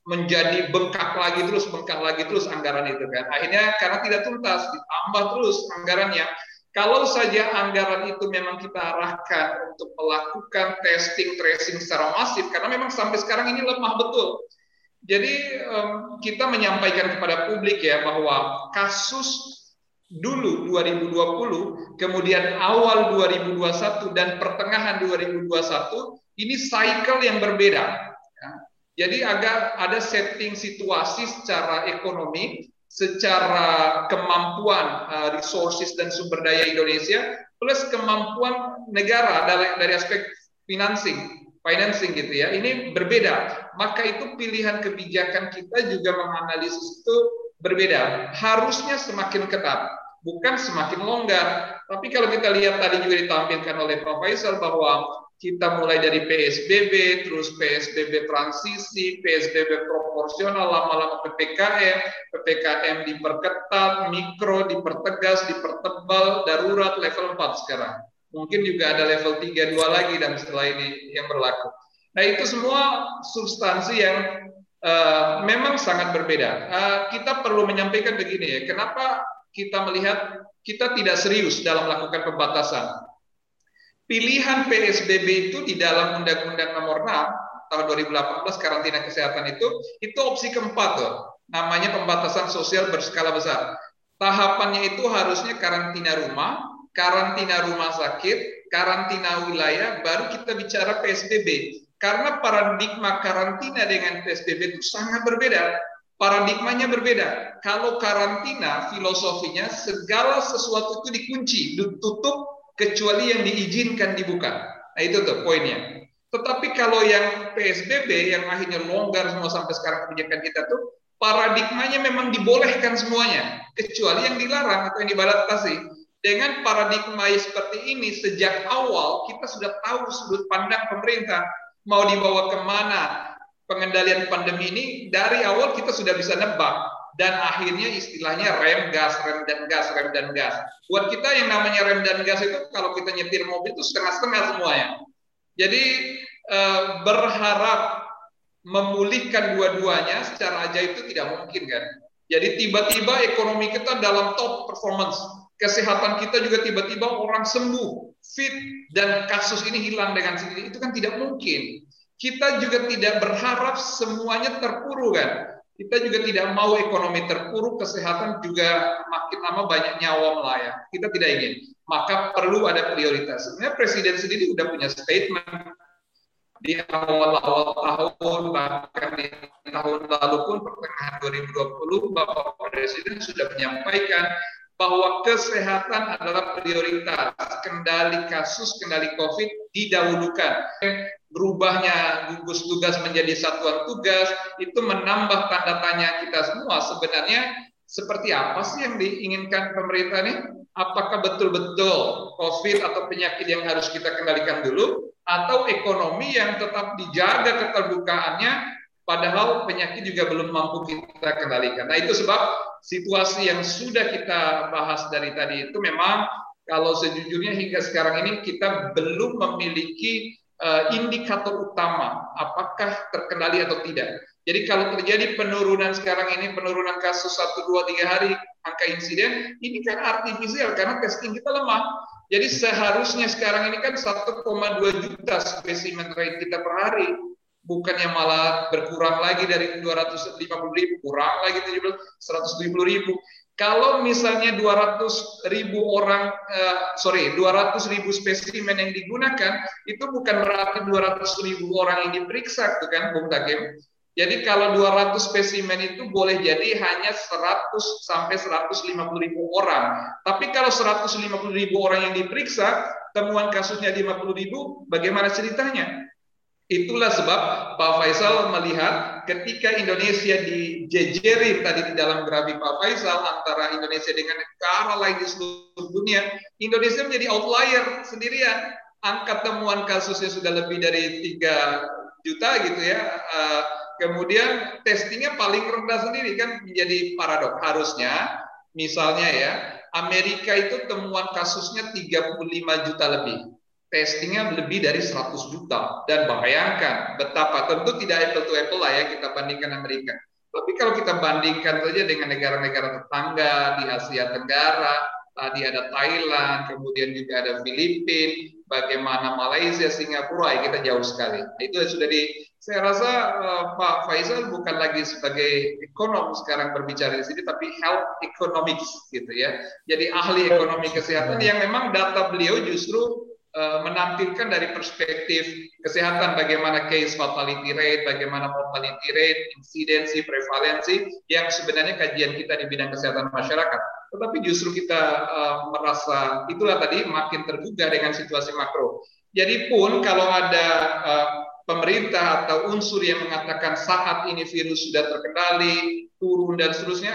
menjadi bengkak lagi terus bengkak lagi terus anggaran itu kan. Akhirnya karena tidak tuntas ditambah terus anggarannya. Kalau saja anggaran itu memang kita arahkan untuk melakukan testing tracing secara masif karena memang sampai sekarang ini lemah betul jadi kita menyampaikan kepada publik ya bahwa kasus dulu 2020, kemudian awal 2021 dan pertengahan 2021 ini cycle yang berbeda. Ya. Jadi agak ada setting situasi secara ekonomi, secara kemampuan uh, resources dan sumber daya Indonesia plus kemampuan negara dari, dari aspek financing financing gitu ya, ini berbeda. Maka itu pilihan kebijakan kita juga menganalisis itu berbeda. Harusnya semakin ketat, bukan semakin longgar. Tapi kalau kita lihat tadi juga ditampilkan oleh Prof. Faisal bahwa kita mulai dari PSBB, terus PSBB transisi, PSBB proporsional, lama-lama PPKM, PPKM diperketat, mikro dipertegas, dipertebal, darurat level 4 sekarang. Mungkin juga ada level 3, 2 lagi dan setelah ini yang berlaku. Nah itu semua substansi yang uh, memang sangat berbeda. Uh, kita perlu menyampaikan begini ya, kenapa kita melihat kita tidak serius dalam melakukan pembatasan. Pilihan PSBB itu di dalam Undang-Undang Nomor 6 tahun 2018 karantina kesehatan itu itu opsi keempat tuh. Namanya pembatasan sosial berskala besar. Tahapannya itu harusnya karantina rumah, karantina rumah sakit, karantina wilayah, baru kita bicara PSBB. Karena paradigma karantina dengan PSBB itu sangat berbeda. Paradigmanya berbeda. Kalau karantina, filosofinya segala sesuatu itu dikunci, ditutup, kecuali yang diizinkan dibuka. Nah itu tuh poinnya. Tetapi kalau yang PSBB yang akhirnya longgar semua sampai sekarang kebijakan kita tuh paradigmanya memang dibolehkan semuanya, kecuali yang dilarang atau yang dibatasi. Dengan paradigma seperti ini sejak awal kita sudah tahu sudut pandang pemerintah mau dibawa ke mana pengendalian pandemi ini dari awal kita sudah bisa nebak dan akhirnya istilahnya rem gas rem dan gas rem dan gas buat kita yang namanya rem dan gas itu kalau kita nyetir mobil itu setengah-setengah semuanya jadi eh, berharap memulihkan dua-duanya secara ajaib itu tidak mungkin kan jadi tiba-tiba ekonomi kita dalam top performance kesehatan kita juga tiba-tiba orang sembuh, fit, dan kasus ini hilang dengan sendiri. Itu kan tidak mungkin. Kita juga tidak berharap semuanya terpuruk kan. Kita juga tidak mau ekonomi terpuruk, kesehatan juga makin lama banyak nyawa melayang. Kita tidak ingin. Maka perlu ada prioritas. Sebenarnya Presiden sendiri sudah punya statement di awal-awal tahun bahkan di tahun lalu pun pertengahan 2020 Bapak Presiden sudah menyampaikan bahwa kesehatan adalah prioritas. Kendali kasus, kendali COVID didahulukan. Berubahnya gugus tugas menjadi satuan tugas itu menambah tanda tanya kita semua. Sebenarnya seperti apa sih yang diinginkan pemerintah ini? Apakah betul-betul COVID atau penyakit yang harus kita kendalikan dulu? Atau ekonomi yang tetap dijaga keterbukaannya padahal penyakit juga belum mampu kita kendalikan. Nah itu sebab situasi yang sudah kita bahas dari tadi itu memang kalau sejujurnya hingga sekarang ini kita belum memiliki uh, indikator utama apakah terkendali atau tidak. Jadi kalau terjadi penurunan sekarang ini penurunan kasus 1 2 3 hari angka insiden ini kan artifisial karena testing kita lemah. Jadi seharusnya sekarang ini kan 1,2 juta spesimen rate kita per hari. Bukannya malah berkurang lagi dari 250 ribu, kurang lagi 170 ribu. Kalau misalnya 200 ribu orang, uh, sorry, 200 ribu spesimen yang digunakan, itu bukan berarti 200 ribu orang yang diperiksa, itu kan, Bung Takim. Jadi kalau 200 spesimen itu boleh jadi hanya 100 sampai 150 ribu orang. Tapi kalau 150 ribu orang yang diperiksa, temuan kasusnya 50 ribu, bagaimana ceritanya? Itulah sebab Pak Faisal melihat ketika Indonesia dijejeri tadi di dalam grafik Pak Faisal antara Indonesia dengan negara lain di seluruh dunia, Indonesia menjadi outlier sendirian. Angka temuan kasusnya sudah lebih dari 3 juta gitu ya. Eh, kemudian testingnya paling rendah sendiri kan menjadi paradok. Harusnya misalnya ya, Amerika itu temuan kasusnya 35 juta lebih testingnya lebih dari 100 juta. Dan bayangkan betapa tentu tidak apple to apple lah ya kita bandingkan Amerika. Tapi kalau kita bandingkan saja dengan negara-negara tetangga di Asia Tenggara tadi ada Thailand kemudian juga ada Filipina bagaimana Malaysia Singapura ya kita jauh sekali. Itu sudah di saya rasa uh, Pak Faisal bukan lagi sebagai ekonom sekarang berbicara di sini tapi health economics gitu ya. Jadi ahli ekonomi kesehatan yang memang data beliau justru Eh, menampilkan dari perspektif kesehatan bagaimana case fatality rate, bagaimana mortality rate, insidensi, prevalensi yang sebenarnya kajian kita di bidang kesehatan masyarakat. Tetapi justru kita uh, merasa itulah tadi makin tergugah dengan situasi makro. Jadi pun kalau ada uh, pemerintah atau unsur yang mengatakan saat ini virus sudah terkendali, turun dan seterusnya,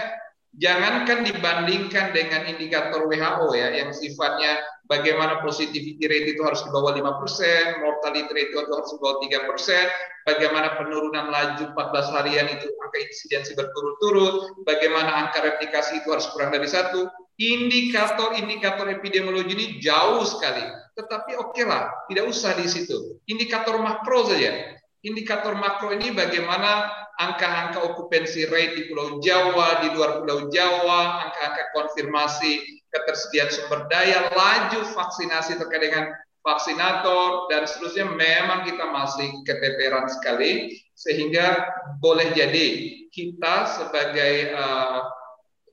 jangankan dibandingkan dengan indikator WHO ya yang sifatnya bagaimana positivity rate itu harus di bawah 5%, mortality rate itu harus di bawah 3%, bagaimana penurunan laju 14 harian itu angka insidensi berturut-turut, bagaimana angka replikasi itu harus kurang dari satu. Indikator-indikator epidemiologi ini jauh sekali. Tetapi oke okay lah, tidak usah di situ. Indikator makro saja. Indikator makro ini bagaimana angka-angka okupansi rate di Pulau Jawa, di luar Pulau Jawa, angka-angka konfirmasi ketersediaan sumber daya, laju vaksinasi terkait dengan vaksinator dan seterusnya memang kita masih keteteran sekali sehingga boleh jadi kita sebagai uh,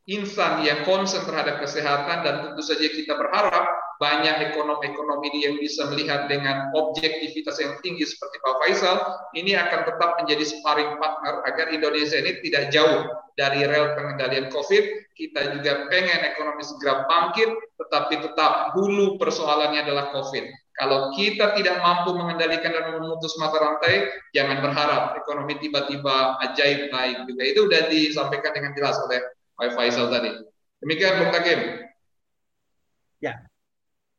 insan yang konsen terhadap kesehatan dan tentu saja kita berharap banyak ekonomi-ekonomi yang bisa melihat dengan objektivitas yang tinggi seperti Pak Faisal, ini akan tetap menjadi sparring partner agar Indonesia ini tidak jauh dari rel pengendalian COVID. Kita juga pengen ekonomi segera bangkit, tetapi tetap hulu persoalannya adalah COVID. Kalau kita tidak mampu mengendalikan dan memutus mata rantai, jangan berharap ekonomi tiba-tiba ajaib naik juga. Itu sudah disampaikan dengan jelas oleh Pak Faisal tadi. Demikian Bung Takim.
Ya,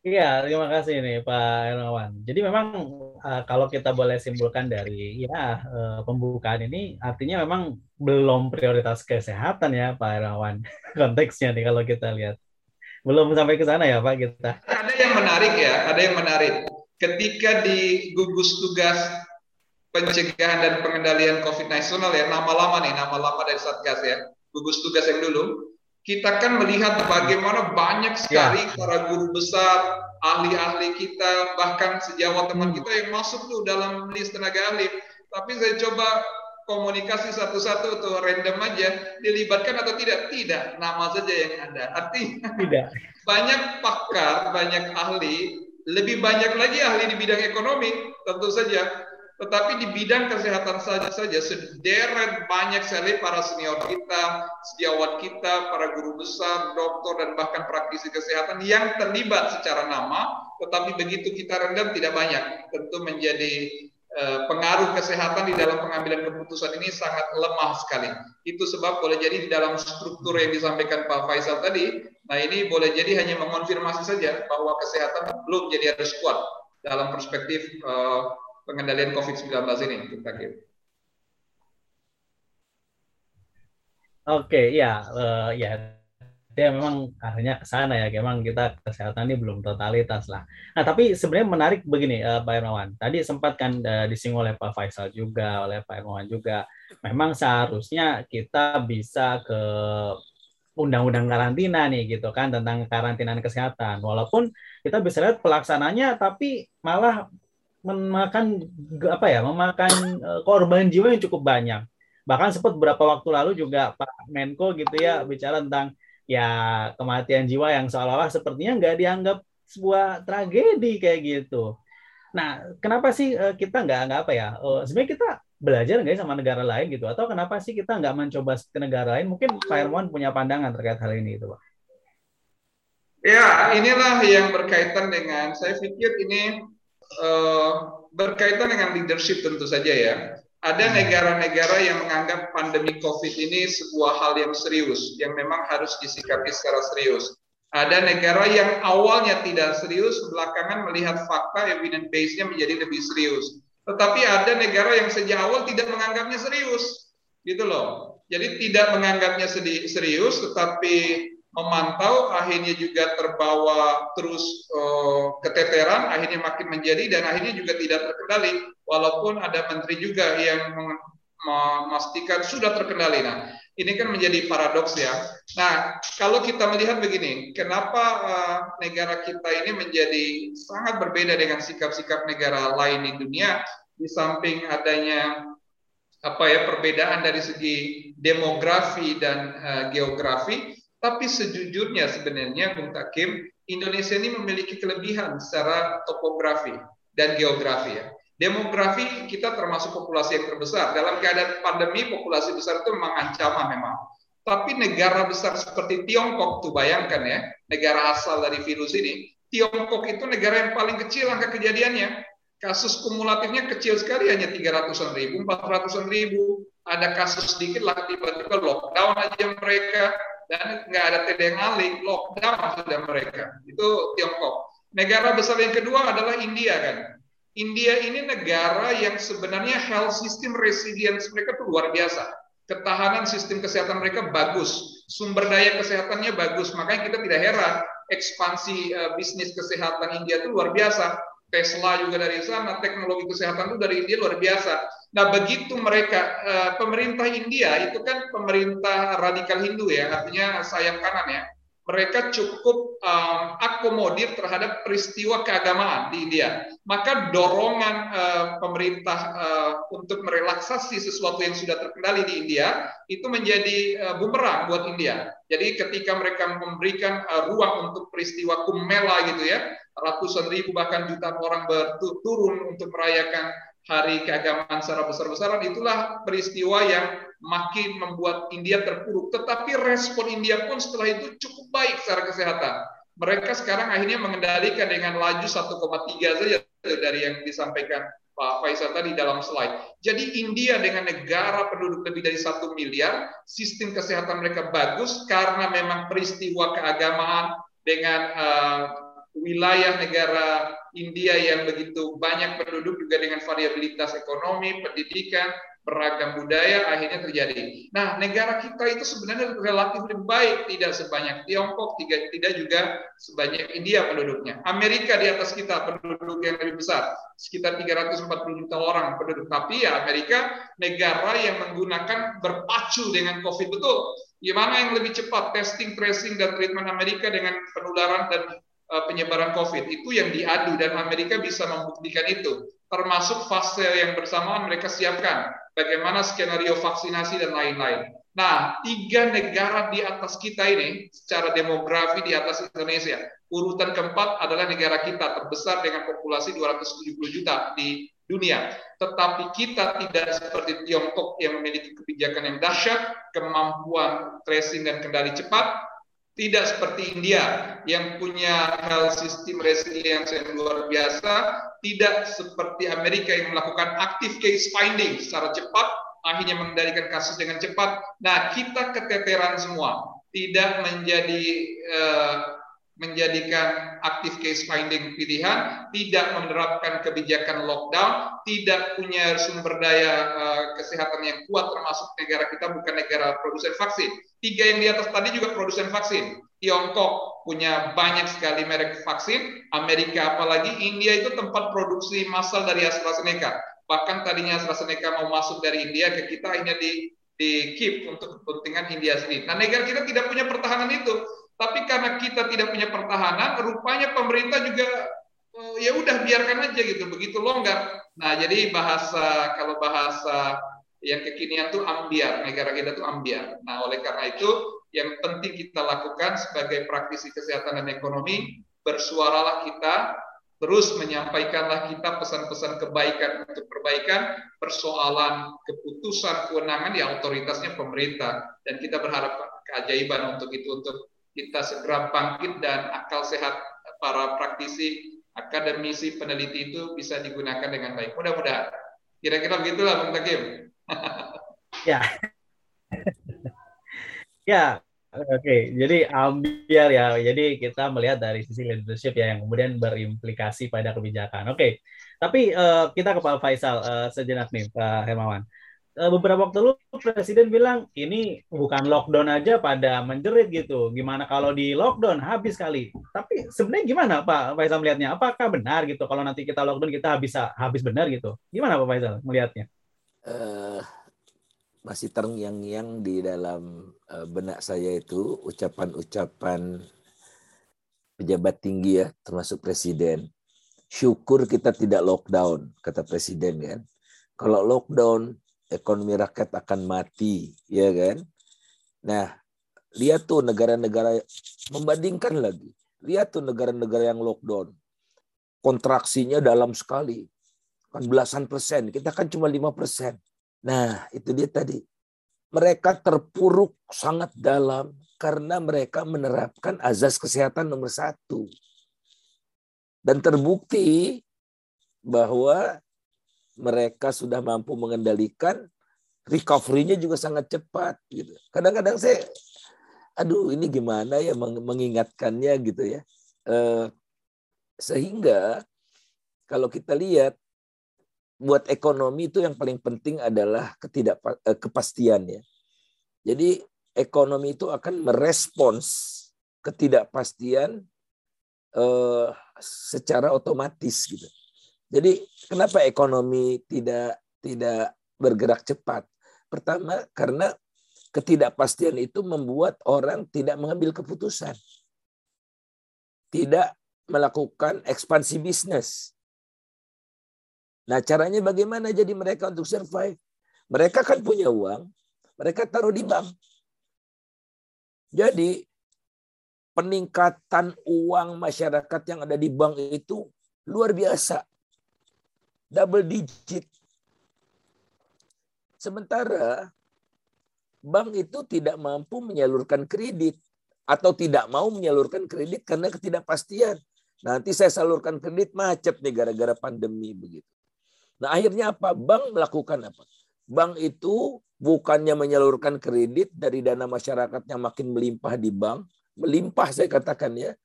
Iya, terima kasih nih Pak Hermawan. Jadi memang uh, kalau kita boleh simpulkan dari ya uh, pembukaan ini artinya memang belum prioritas kesehatan ya Pak Hermawan konteksnya nih kalau kita lihat. Belum sampai ke sana ya Pak kita.
Ada yang menarik ya, ada yang menarik. Ketika di gugus tugas pencegahan dan pengendalian COVID nasional ya, nama lama nih, nama lama dari Satgas ya, gugus tugas yang dulu, kita kan melihat bagaimana banyak sekali ya. para guru besar, ahli-ahli kita, bahkan sejawat teman hmm. kita yang masuk tuh dalam list tenaga ahli. Tapi saya coba komunikasi satu-satu atau random aja, dilibatkan atau tidak? Tidak, nama saja yang ada. Artinya tidak. banyak pakar, banyak ahli, lebih banyak lagi ahli di bidang ekonomi, tentu saja tetapi di bidang kesehatan saja saja sederet banyak sekali para senior kita, sejawat kita, para guru besar, dokter dan bahkan praktisi kesehatan yang terlibat secara nama, tetapi begitu kita rendam tidak banyak. Tentu menjadi eh, pengaruh kesehatan di dalam pengambilan keputusan ini sangat lemah sekali. Itu sebab boleh jadi di dalam struktur yang disampaikan Pak Faisal tadi, nah ini boleh jadi hanya mengonfirmasi saja bahwa kesehatan belum jadi harus kuat dalam perspektif uh, pengendalian COVID-19 ini, Pak Kim?
Oke, ya, uh, ya, dia memang akhirnya ke sana ya, memang kita kesehatan ini belum totalitas lah. Nah, tapi sebenarnya menarik begini, uh, Pak Irmawan. Tadi sempat kan uh, disinggung oleh Pak Faisal juga, oleh Pak Irmawan juga. Memang seharusnya kita bisa ke undang-undang karantina nih gitu kan tentang karantinaan kesehatan. Walaupun kita bisa lihat pelaksananya tapi malah memakan apa ya memakan eh, korban jiwa yang cukup banyak. Bahkan sempat beberapa waktu lalu juga Pak Menko gitu ya bicara tentang ya kematian jiwa yang seolah-olah sepertinya nggak dianggap sebuah tragedi kayak gitu. Nah kenapa sih eh, kita nggak nggak apa ya eh, sebenarnya kita belajar nggak sama negara lain gitu? Atau kenapa sih kita nggak mencoba ke negara lain? Mungkin Pak punya pandangan terkait hal ini itu Pak.
Ya, inilah yang berkaitan dengan, saya pikir ini uh, berkaitan dengan leadership tentu saja ya. Ada hmm. negara-negara yang menganggap pandemi COVID ini sebuah hal yang serius, yang memang harus disikapi secara serius. Ada negara yang awalnya tidak serius, belakangan melihat fakta evidence base-nya menjadi lebih serius. Tetapi ada negara yang sejak awal tidak menganggapnya serius, gitu loh. Jadi tidak menganggapnya serius, tetapi memantau akhirnya juga terbawa terus uh, keteteran akhirnya makin menjadi dan akhirnya juga tidak terkendali. Walaupun ada menteri juga yang memastikan sudah terkendali. Nah ini kan menjadi paradoks ya. Nah kalau kita melihat begini kenapa uh, negara kita ini menjadi sangat berbeda dengan sikap-sikap negara lain di dunia? Di samping adanya apa ya perbedaan dari segi demografi dan uh, geografi tapi sejujurnya sebenarnya Bung Takim, Indonesia ini memiliki kelebihan secara topografi dan geografi ya. Demografi kita termasuk populasi yang terbesar. Dalam keadaan pandemi populasi besar itu memang ancaman memang. Tapi negara besar seperti Tiongkok tuh bayangkan ya, negara asal dari virus ini. Tiongkok itu negara yang paling kecil angka kejadiannya. Kasus kumulatifnya kecil sekali hanya 300-an ribu, 400-an ribu. Ada kasus sedikit lah tiba-tiba lockdown aja mereka dan nggak ada tedeng alih, lockdown sudah mereka. Itu Tiongkok. Negara besar yang kedua adalah India kan. India ini negara yang sebenarnya health system resilience mereka tuh luar biasa. Ketahanan sistem kesehatan mereka bagus, sumber daya kesehatannya bagus. Makanya kita tidak heran ekspansi uh, bisnis kesehatan India itu luar biasa. Tesla juga dari sana, teknologi kesehatan itu dari India luar biasa. Nah, begitu mereka uh, pemerintah India itu kan pemerintah radikal Hindu ya, artinya sayap kanan ya. Mereka cukup um, akomodir terhadap peristiwa keagamaan di India. Maka dorongan uh, pemerintah uh, untuk merelaksasi sesuatu yang sudah terkendali di India itu menjadi uh, bumerang buat India. Jadi ketika mereka memberikan uh, ruang untuk peristiwa Kumbh gitu ya, ratusan ribu bahkan jutaan orang berturun untuk merayakan hari keagamaan secara besar-besaran itulah peristiwa yang makin membuat India terpuruk. Tetapi respon India pun setelah itu cukup baik secara kesehatan. Mereka sekarang akhirnya mengendalikan dengan laju 1,3 saja dari yang disampaikan Pak Faisal tadi dalam slide. Jadi India dengan negara penduduk lebih dari satu miliar, sistem kesehatan mereka bagus karena memang peristiwa keagamaan dengan uh, wilayah negara India yang begitu banyak penduduk juga dengan variabilitas ekonomi, pendidikan, beragam budaya akhirnya terjadi. Nah, negara kita itu sebenarnya relatif lebih baik, tidak sebanyak Tiongkok, tidak, juga sebanyak India penduduknya. Amerika di atas kita penduduk yang lebih besar, sekitar 340 juta orang penduduk. Tapi ya Amerika negara yang menggunakan berpacu dengan COVID betul. Gimana yang lebih cepat testing, tracing, dan treatment Amerika dengan penularan dan penyebaran COVID itu yang diadu dan Amerika bisa membuktikan itu termasuk fase yang bersamaan mereka siapkan bagaimana skenario vaksinasi dan lain-lain. Nah, tiga negara di atas kita ini secara demografi di atas Indonesia. Urutan keempat adalah negara kita terbesar dengan populasi 270 juta di dunia. Tetapi kita tidak seperti Tiongkok yang memiliki kebijakan yang dahsyat, kemampuan tracing dan kendali cepat, tidak seperti India yang punya health system resilience yang luar biasa, tidak seperti Amerika yang melakukan active case finding secara cepat, akhirnya mengendalikan kasus dengan cepat. Nah, kita keteteran semua, tidak menjadi uh, menjadikan active case finding pilihan, tidak menerapkan kebijakan lockdown, tidak punya sumber daya uh, kesehatan yang kuat termasuk negara kita bukan negara produsen vaksin. Tiga yang di atas tadi juga produsen vaksin. Tiongkok punya banyak sekali merek vaksin, Amerika apalagi, India itu tempat produksi massal dari AstraZeneca. Bahkan tadinya AstraZeneca mau masuk dari India ke kita hanya di di keep untuk kepentingan India sendiri. Nah negara kita tidak punya pertahanan itu tapi karena kita tidak punya pertahanan, rupanya pemerintah juga oh, ya udah biarkan aja gitu, begitu longgar. Nah, jadi bahasa kalau bahasa yang kekinian tuh ambiar, negara kita tuh ambiar. Nah, oleh karena itu yang penting kita lakukan sebagai praktisi kesehatan dan ekonomi, bersuaralah kita, terus menyampaikanlah kita pesan-pesan kebaikan untuk perbaikan, persoalan keputusan kewenangan di otoritasnya pemerintah dan kita berharap keajaiban untuk itu untuk kita segera bangkit dan akal sehat para praktisi, akademisi, peneliti itu bisa digunakan dengan baik. Mudah-mudahan. Kira-kira begitulah Bung Takim.
ya. ya, oke. Okay. Jadi ambil ya. Jadi kita melihat dari sisi leadership ya yang kemudian berimplikasi pada kebijakan. Oke. Okay. Tapi uh, kita ke Pak Faisal uh, sejenak nih, Pak Hermawan. Eh, beberapa waktu lalu presiden bilang ini bukan lockdown aja pada menjerit gitu. Gimana kalau di lockdown habis kali. Tapi sebenarnya gimana Pak Faisal melihatnya? Apakah benar gitu kalau nanti kita lockdown kita bisa habis benar gitu? Gimana Pak Faisal melihatnya? Uh,
masih terngiang-ngiang di dalam uh, benak saya itu ucapan-ucapan pejabat tinggi ya, termasuk presiden. Syukur kita tidak lockdown, kata presiden kan. Kalau lockdown, ekonomi rakyat akan mati, ya kan? Nah, lihat tuh negara-negara membandingkan lagi. Lihat tuh negara-negara yang lockdown. Kontraksinya dalam sekali. Kan belasan persen. Kita kan cuma lima persen. Nah, itu dia tadi. Mereka terpuruk sangat dalam karena mereka menerapkan azas kesehatan nomor satu. Dan terbukti bahwa mereka sudah mampu mengendalikan, recovery-nya juga sangat cepat gitu. Kadang-kadang saya aduh ini gimana ya mengingatkannya gitu ya. Eh, sehingga kalau kita lihat buat ekonomi itu yang paling penting adalah ketidak eh, kepastian ya. Jadi ekonomi itu akan merespons ketidakpastian eh, secara otomatis gitu. Jadi kenapa ekonomi tidak tidak bergerak cepat? Pertama karena ketidakpastian itu membuat orang tidak mengambil keputusan. Tidak melakukan ekspansi bisnis. Nah, caranya bagaimana jadi mereka untuk survive? Mereka kan punya uang, mereka taruh di bank. Jadi peningkatan uang masyarakat yang ada di bank itu luar biasa double digit. Sementara bank itu tidak mampu menyalurkan kredit atau tidak mau menyalurkan kredit karena ketidakpastian. Nanti saya salurkan kredit macet nih gara-gara pandemi begitu. Nah akhirnya apa? Bank melakukan apa? Bank itu bukannya menyalurkan kredit dari dana masyarakat yang makin melimpah di bank, melimpah saya katakan ya,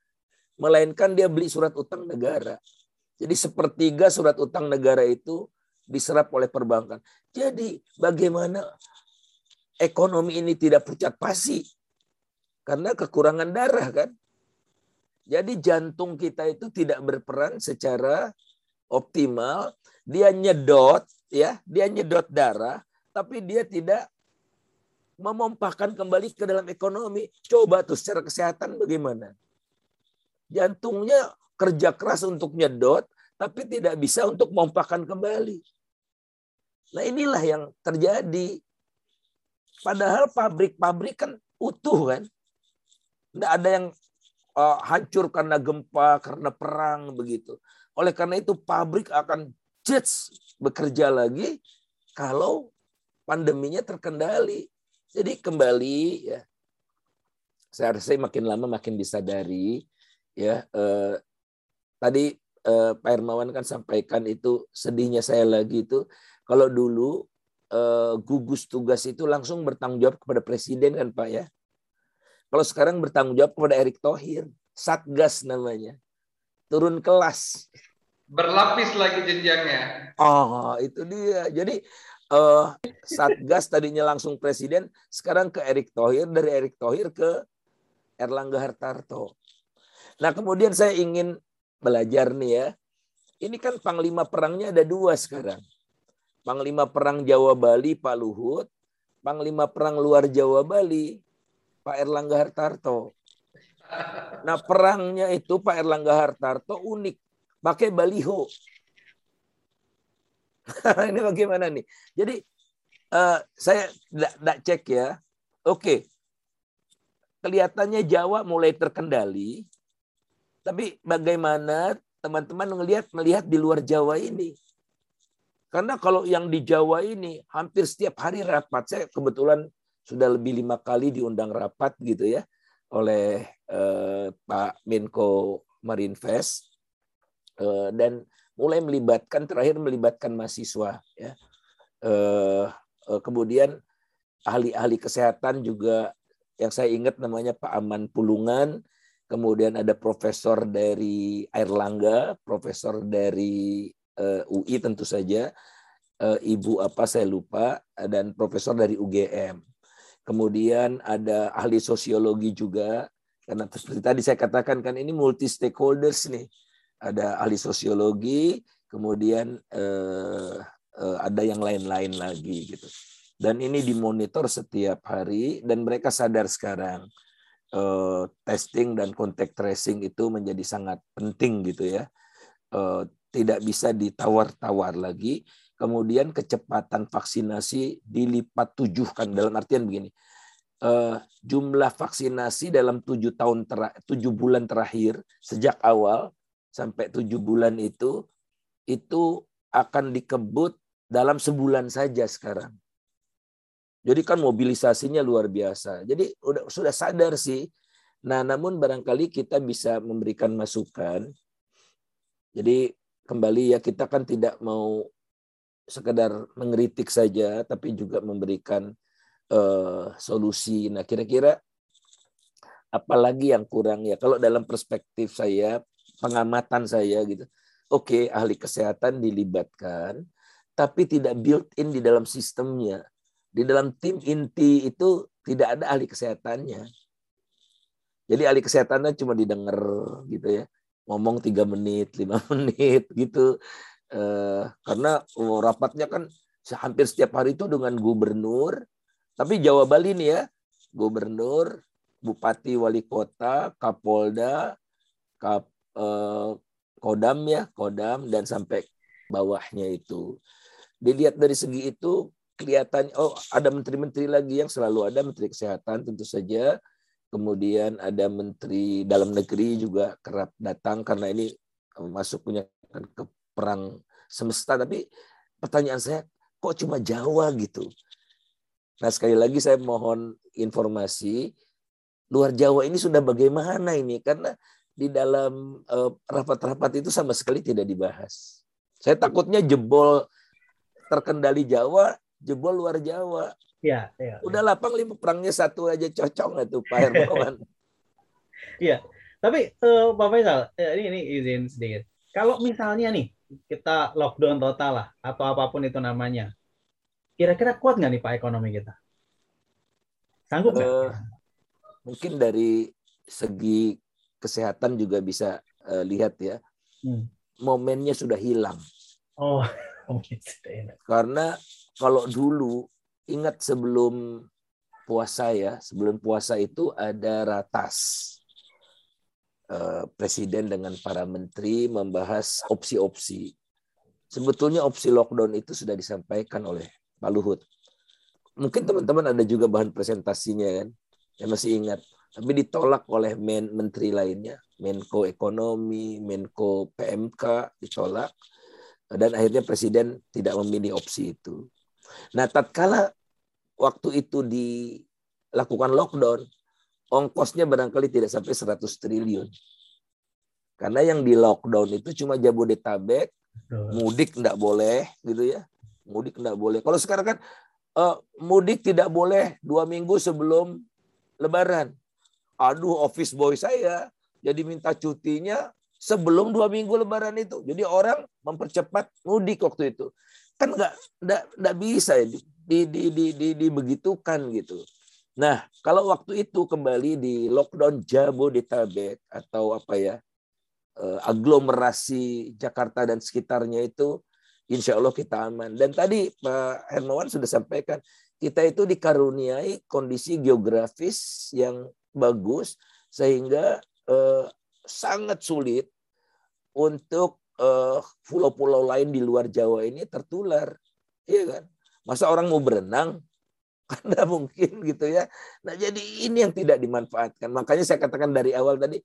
melainkan dia beli surat utang negara. Jadi sepertiga surat utang negara itu diserap oleh perbankan. Jadi bagaimana ekonomi ini tidak pucat pasi? Karena kekurangan darah kan. Jadi jantung kita itu tidak berperan secara optimal. Dia nyedot ya, dia nyedot darah, tapi dia tidak memompahkan kembali ke dalam ekonomi. Coba tuh secara kesehatan bagaimana? Jantungnya kerja keras untuk nyedot, tapi tidak bisa untuk memompahkan kembali. Nah inilah yang terjadi. Padahal pabrik-pabrik kan utuh kan. Tidak ada yang uh, hancur karena gempa, karena perang begitu. Oleh karena itu pabrik akan jets bekerja lagi kalau pandeminya terkendali. Jadi kembali ya saya rasa makin lama makin disadari ya eh, tadi eh, Pak Hermawan kan sampaikan itu sedihnya saya lagi itu kalau dulu eh, gugus tugas itu langsung bertanggung jawab kepada presiden kan Pak ya. Kalau sekarang bertanggung jawab kepada Erick Thohir, Satgas namanya. Turun kelas.
Berlapis lagi jenjangnya.
Oh, itu dia. Jadi uh, Satgas tadinya langsung presiden, sekarang ke Erick Thohir, dari Erick Thohir ke Erlangga Hartarto. Nah, kemudian saya ingin belajar nih ya. Ini kan panglima perangnya ada dua sekarang. Panglima perang Jawa Bali Pak Luhut, panglima perang luar Jawa Bali Pak Erlangga Hartarto. Nah perangnya itu Pak Erlangga Hartarto unik. Pakai baliho. ini bagaimana nih? Jadi uh, saya tidak cek ya. Oke, kelihatannya Jawa mulai terkendali, tapi bagaimana teman-teman melihat melihat di luar Jawa ini? Karena kalau yang di Jawa ini hampir setiap hari rapat, saya kebetulan sudah lebih lima kali diundang rapat gitu ya oleh eh, Pak Menko Marinvest eh, dan mulai melibatkan terakhir melibatkan mahasiswa ya. Eh, eh, kemudian ahli-ahli kesehatan juga yang saya ingat namanya Pak Aman Pulungan, kemudian ada profesor dari Airlangga, profesor dari uh, eh, UI tentu saja, uh, Ibu apa saya lupa, dan profesor dari UGM. Kemudian ada ahli sosiologi juga, karena seperti tadi saya katakan kan ini multi stakeholders nih. Ada ahli sosiologi, kemudian uh, uh, ada yang lain-lain lagi gitu. Dan ini dimonitor setiap hari dan mereka sadar sekarang uh, testing dan kontak tracing itu menjadi sangat penting gitu ya. Uh, tidak bisa ditawar-tawar lagi. Kemudian kecepatan vaksinasi dilipat tujuhkan dalam artian begini. Uh, jumlah vaksinasi dalam tujuh tahun tujuh bulan terakhir sejak awal sampai tujuh bulan itu itu akan dikebut dalam sebulan saja sekarang jadi kan mobilisasinya luar biasa. Jadi udah sudah sadar sih. Nah, namun barangkali kita bisa memberikan masukan. Jadi kembali ya kita kan tidak mau sekedar mengkritik saja, tapi juga memberikan uh, solusi. Nah, kira-kira apalagi yang kurang ya? Kalau dalam perspektif saya, pengamatan saya gitu. Oke, ahli kesehatan dilibatkan, tapi tidak built in di dalam sistemnya di dalam tim inti itu tidak ada ahli kesehatannya. Jadi ahli kesehatannya cuma didengar gitu ya. Ngomong tiga menit, lima menit gitu. Eh, karena oh, rapatnya kan hampir setiap hari itu dengan gubernur. Tapi Jawa Bali nih ya, gubernur, bupati, wali kota, kapolda, kap, eh, kodam ya, kodam dan sampai bawahnya itu. Dilihat dari segi itu kelihatan oh ada menteri-menteri lagi yang selalu ada menteri kesehatan tentu saja. Kemudian ada menteri dalam negeri juga kerap datang karena ini masuk punya ke perang semesta. Tapi pertanyaan saya kok cuma Jawa gitu? Nah sekali lagi saya mohon informasi luar Jawa ini sudah bagaimana ini? Karena di dalam eh, rapat-rapat itu sama sekali tidak dibahas. Saya takutnya jebol terkendali Jawa jebol luar Jawa.
Iya, iya.
Udah lapang lima perangnya satu aja cocok nggak tuh Pak Hermawan?
Iya. Tapi uh, Pak Faisal, eh, ini ini izin sedikit. Kalau misalnya nih kita lockdown total lah atau apa pun itu namanya, kira-kira kuat nggak nih Pak ekonomi kita? Sanggup nggak? Uh,
mungkin dari segi kesehatan juga bisa uh, lihat ya. Hmm. Momennya sudah hilang.
Oh,
Karena kalau dulu ingat sebelum puasa ya, sebelum puasa itu ada ratas. Eh, presiden dengan para menteri membahas opsi-opsi. Sebetulnya opsi lockdown itu sudah disampaikan oleh Pak Luhut. Mungkin teman-teman ada juga bahan presentasinya kan, yang masih ingat. Tapi ditolak oleh men menteri lainnya, Menko Ekonomi, Menko PMK ditolak, dan akhirnya presiden tidak memilih opsi itu. Nah, tatkala waktu itu dilakukan lockdown, ongkosnya barangkali tidak sampai 100 triliun. Karena yang di lockdown itu cuma Jabodetabek, mudik tidak boleh gitu ya. Mudik tidak boleh. Kalau sekarang kan uh, mudik tidak boleh dua minggu sebelum Lebaran. Aduh, office boy saya jadi minta cutinya sebelum dua minggu Lebaran itu. Jadi orang mempercepat mudik waktu itu kan nggak nggak bisa ya, di, di, di, di, di, dibegitukan gitu. Nah, kalau waktu itu kembali di lockdown Jabodetabek atau apa ya eh, aglomerasi Jakarta dan sekitarnya itu, insya Allah kita aman. Dan tadi Pak Hermawan sudah sampaikan, kita itu dikaruniai kondisi geografis yang bagus sehingga eh, sangat sulit untuk eh, pulau-pulau lain di luar Jawa ini tertular, iya kan? Masa orang mau berenang anda mungkin gitu ya. Nah jadi ini yang tidak dimanfaatkan. Makanya saya katakan dari awal tadi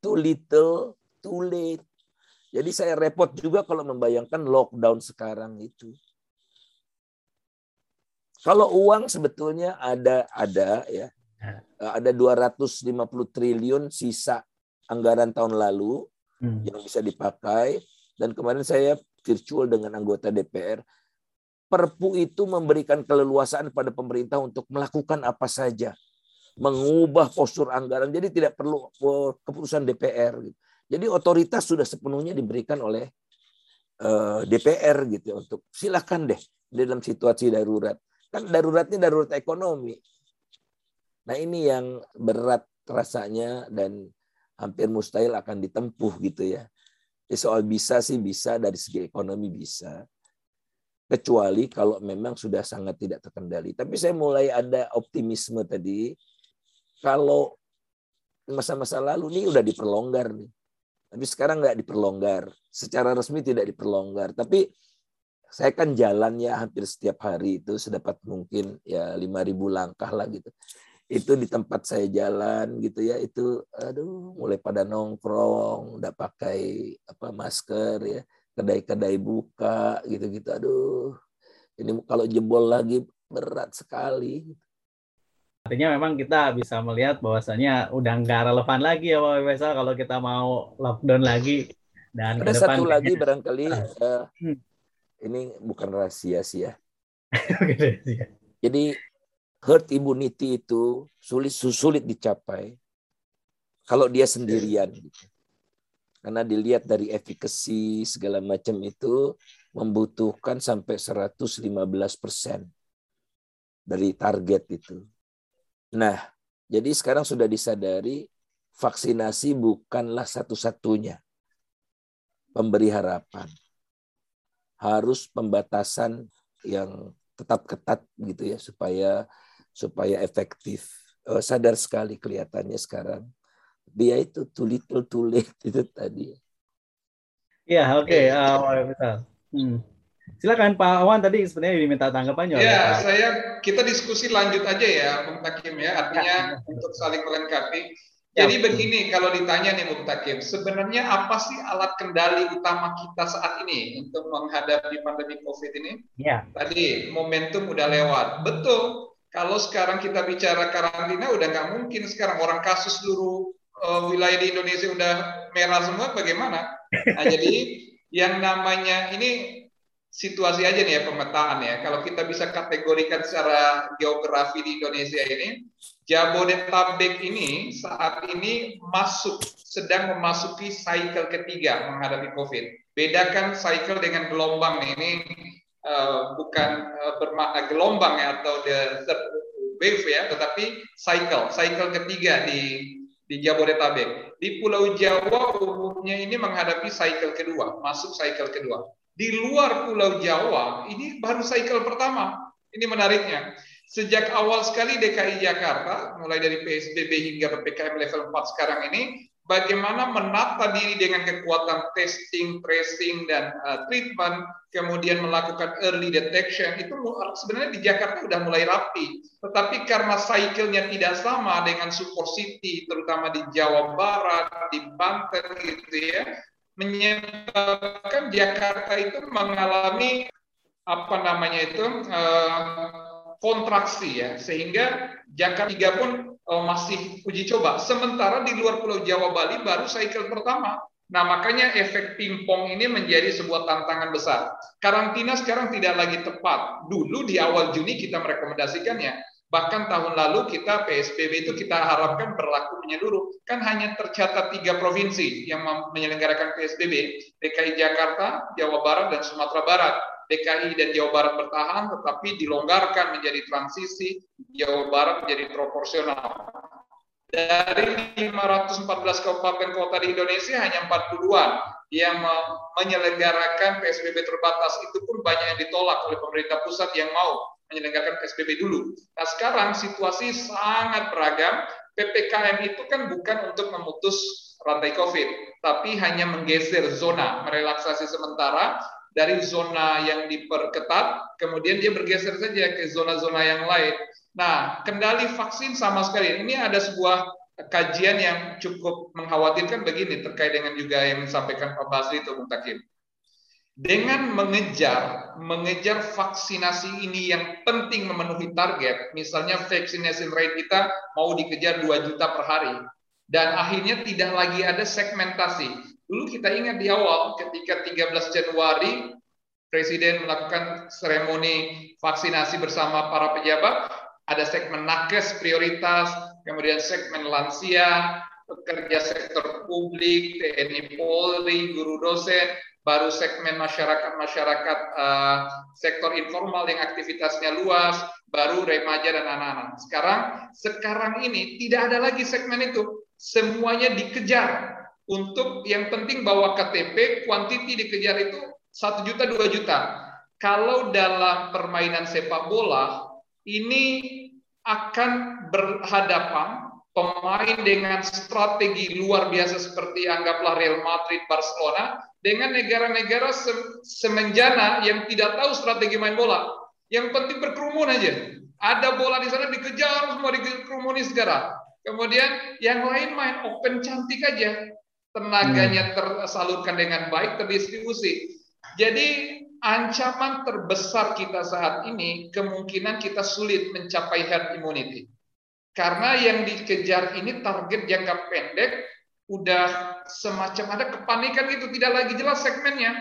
too little, too late. Jadi saya repot juga kalau membayangkan lockdown sekarang itu. Kalau uang sebetulnya ada ada ya. Ada 250 triliun sisa anggaran tahun lalu hmm. yang bisa dipakai dan kemarin saya virtual dengan anggota DPR Perpu itu memberikan keleluasaan pada pemerintah untuk melakukan apa saja, mengubah postur anggaran. Jadi tidak perlu oh, keputusan DPR. Gitu. Jadi otoritas sudah sepenuhnya diberikan oleh eh, DPR gitu untuk silakan deh dalam situasi darurat. Kan daruratnya darurat ekonomi. Nah ini yang berat rasanya dan hampir mustahil akan ditempuh gitu ya. ya soal bisa sih bisa dari segi ekonomi bisa kecuali kalau memang sudah sangat tidak terkendali. Tapi saya mulai ada optimisme tadi kalau masa-masa lalu ini udah diperlonggar nih. Tapi sekarang nggak diperlonggar. Secara resmi tidak diperlonggar. Tapi saya kan jalan ya hampir setiap hari itu sedapat mungkin ya 5000 langkah lah gitu. Itu di tempat saya jalan gitu ya itu aduh mulai pada nongkrong, udah pakai apa masker ya kedai-kedai buka gitu-gitu. Aduh, ini kalau jebol lagi berat sekali.
Artinya memang kita bisa melihat bahwasanya udah nggak relevan lagi ya Pak Faisal kalau kita mau lockdown lagi dan
ada satu lagi barangkali uh, ini bukan rahasia sih ya. Jadi herd immunity itu sulit sulit dicapai kalau dia sendirian. Gitu. Karena dilihat dari efikasi segala macam itu membutuhkan sampai 115 persen dari target itu. Nah, jadi sekarang sudah disadari vaksinasi bukanlah satu-satunya pemberi harapan. Harus pembatasan yang tetap ketat gitu ya supaya supaya efektif. Oh, sadar sekali kelihatannya sekarang dia itu too little too late itu tadi.
Ya, oke, okay. uh, hmm. Silakan Pak Awan tadi sebenarnya diminta tanggapannya.
Ya, Pak. saya kita diskusi lanjut aja ya, Bung Takim ya, artinya ya. untuk saling melengkapi. Ya, Jadi begini, kalau ditanya nih Bung Takim, sebenarnya apa sih alat kendali utama kita saat ini untuk menghadapi pandemi COVID ini? Ya. Tadi momentum udah lewat, betul. Kalau sekarang kita bicara karantina, udah nggak mungkin sekarang orang kasus seluruh uh, wilayah di Indonesia udah merah semua bagaimana? Nah, jadi yang namanya ini situasi aja nih ya pemetaan ya. Kalau kita bisa kategorikan secara geografi di Indonesia ini, Jabodetabek ini saat ini masuk sedang memasuki cycle ketiga menghadapi COVID. Bedakan cycle dengan gelombang nih. Ini uh, bukan uh, bermakna gelombang ya atau the third wave ya, tetapi cycle, cycle ketiga di di Jabodetabek. Di Pulau Jawa umumnya ini menghadapi cycle kedua, masuk cycle kedua. Di luar Pulau Jawa ini baru cycle pertama. Ini menariknya. Sejak awal sekali DKI Jakarta, mulai dari PSBB hingga PPKM level 4 sekarang ini, bagaimana menata diri dengan kekuatan testing, tracing, dan uh, treatment, kemudian melakukan early detection, itu sebenarnya di Jakarta sudah mulai rapi. Tetapi karena cycle-nya tidak sama dengan super city, terutama di Jawa Barat, di Banten gitu ya, menyebabkan Jakarta itu mengalami apa namanya itu uh, kontraksi ya, sehingga Jakarta 3 pun uh, masih uji coba. Sementara di luar Pulau Jawa Bali baru cycle pertama. Nah, makanya efek pingpong ini menjadi sebuah tantangan besar. Karantina sekarang tidak lagi tepat. Dulu di awal Juni kita merekomendasikannya. Bahkan tahun lalu kita PSBB itu kita harapkan berlaku menyeluruh. Kan hanya tercatat tiga provinsi yang menyelenggarakan PSBB. DKI Jakarta, Jawa Barat, dan Sumatera Barat. DKI dan Jawa Barat bertahan, tetapi dilonggarkan menjadi transisi, Jawa Barat menjadi proporsional. Dari 514 kabupaten kota di Indonesia, hanya 42-an yang menyelenggarakan PSBB terbatas. Itu pun banyak yang ditolak oleh pemerintah pusat yang mau menyelenggarakan PSBB dulu. Nah sekarang situasi sangat beragam PPKM itu kan bukan untuk memutus rantai COVID, tapi hanya menggeser zona, merelaksasi sementara dari zona yang diperketat, kemudian dia bergeser saja ke zona-zona yang lain. Nah, kendali vaksin sama sekali. Ini ada sebuah kajian yang cukup mengkhawatirkan begini terkait dengan juga yang disampaikan Pak Basri itu Bung Takim. Dengan mengejar mengejar vaksinasi ini yang penting memenuhi target, misalnya vaccination rate kita mau dikejar 2 juta per hari dan akhirnya tidak lagi ada segmentasi. Dulu kita ingat di awal ketika 13 Januari Presiden melakukan seremoni vaksinasi bersama para pejabat, ada segmen nakes prioritas, kemudian segmen lansia, pekerja sektor publik, TNI Polri, guru dosen, baru segmen masyarakat-masyarakat uh, sektor informal yang aktivitasnya luas, baru remaja dan anak-anak. Sekarang sekarang ini tidak ada lagi segmen itu, semuanya dikejar untuk yang penting bawa KTP, kuantiti dikejar itu satu juta dua juta. Kalau dalam permainan sepak bola ini akan berhadapan pemain dengan strategi luar biasa seperti anggaplah Real Madrid, Barcelona dengan negara-negara semenjana yang tidak tahu strategi main bola. Yang penting berkerumun aja. Ada bola di sana dikejar semua dikerumuni segera. Kemudian yang lain main open cantik aja tenaganya hmm. tersalurkan dengan baik, terdistribusi. Jadi ancaman terbesar kita saat ini kemungkinan kita sulit mencapai herd immunity. Karena yang dikejar ini target jangka pendek udah semacam ada kepanikan itu tidak lagi jelas segmennya.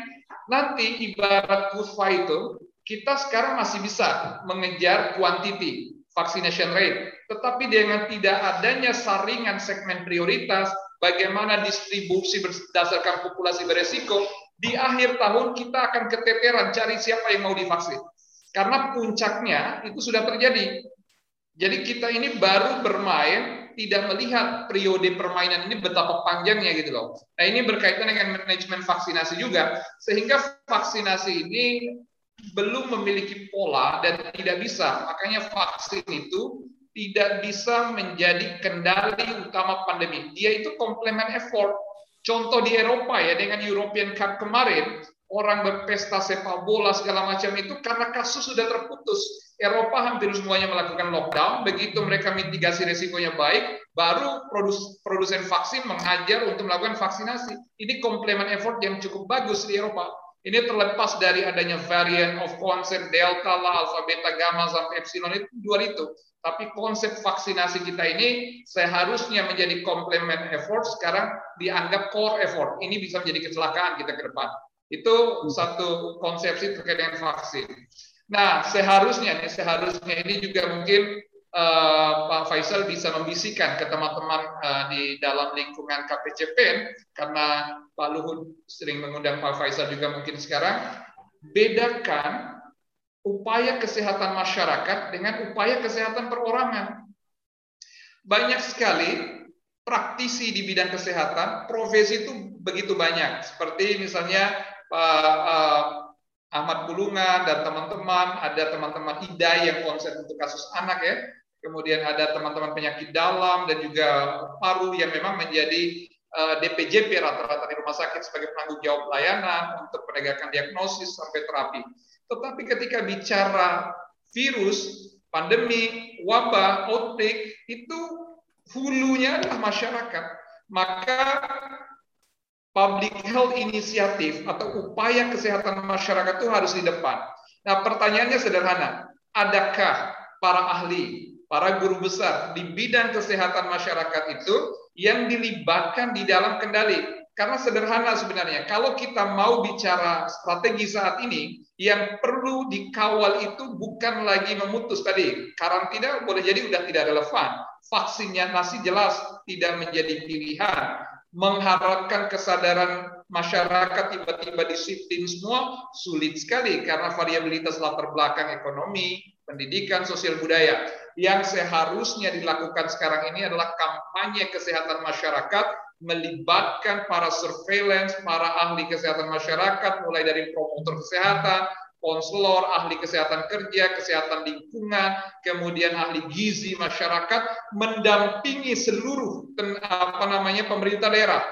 Nanti ibarat kurva itu kita sekarang masih bisa mengejar kuantiti vaccination rate, tetapi dengan tidak adanya saringan segmen prioritas, bagaimana distribusi berdasarkan populasi beresiko, di akhir tahun kita akan keteteran cari siapa yang mau divaksin. Karena puncaknya itu sudah terjadi. Jadi kita ini baru bermain tidak melihat periode permainan ini betapa panjangnya gitu loh. Nah ini berkaitan dengan manajemen vaksinasi juga, sehingga vaksinasi ini belum memiliki pola dan tidak bisa. Makanya vaksin itu tidak bisa menjadi kendali utama pandemi. Dia itu komplement effort. Contoh di Eropa ya dengan European Cup kemarin, orang berpesta sepak bola segala macam itu karena kasus sudah terputus. Eropa hampir semuanya melakukan lockdown, begitu mereka mitigasi resikonya baik, baru produs, produsen vaksin mengajar untuk melakukan vaksinasi. Ini komplement effort yang cukup bagus di Eropa. Ini terlepas dari adanya varian of concern, delta lah, alpha, beta, gamma, sampai epsilon itu dua itu. Tapi konsep vaksinasi kita ini seharusnya menjadi complement effort, sekarang dianggap core effort. Ini bisa menjadi kecelakaan kita ke depan. Itu satu konsepsi terkait dengan vaksin. Nah, seharusnya nih, seharusnya ini juga mungkin uh, Pak Faisal bisa membisikkan ke teman-teman uh, di dalam lingkungan KPCPN, karena Pak Luhut sering mengundang Pak Faisal juga mungkin sekarang, bedakan upaya kesehatan masyarakat dengan upaya kesehatan perorangan. Banyak sekali praktisi di bidang kesehatan, profesi itu begitu banyak. Seperti misalnya Pak uh, Ahmad Bulungan dan teman-teman, ada teman-teman IDA yang konsen untuk kasus anak ya. Kemudian ada teman-teman penyakit dalam dan juga paru yang memang menjadi eh, DPJP rata-rata di rumah sakit sebagai penanggung jawab pelayanan untuk penegakan diagnosis sampai terapi. Tetapi ketika bicara virus, pandemi, wabah, outbreak, itu hulunya adalah masyarakat. Maka public health inisiatif atau upaya kesehatan masyarakat itu harus di depan. Nah pertanyaannya sederhana, adakah para ahli, para guru besar di bidang kesehatan masyarakat itu yang dilibatkan di dalam kendali karena sederhana sebenarnya, kalau kita mau bicara strategi saat ini, yang perlu dikawal itu bukan lagi memutus tadi. Karantina boleh jadi sudah tidak relevan. Vaksinnya masih jelas tidak menjadi pilihan. Mengharapkan kesadaran masyarakat tiba-tiba disiplin semua sulit sekali karena variabilitas latar belakang ekonomi, pendidikan, sosial budaya. Yang seharusnya dilakukan sekarang ini adalah kampanye kesehatan masyarakat melibatkan para surveillance, para ahli kesehatan masyarakat, mulai dari promotor kesehatan, konselor, ahli kesehatan kerja, kesehatan lingkungan, kemudian ahli gizi masyarakat mendampingi seluruh apa namanya pemerintah daerah.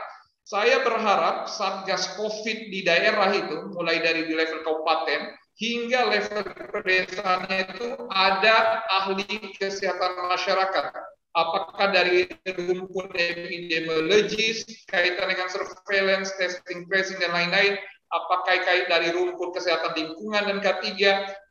Saya berharap Satgas Covid di daerah itu mulai dari di level kabupaten hingga level pedesaan itu ada ahli kesehatan masyarakat. Apakah dari rumpun epidemiologis kaitan dengan surveillance, testing, tracing dan lain-lain apakah kait dari rumpun kesehatan lingkungan dan K3,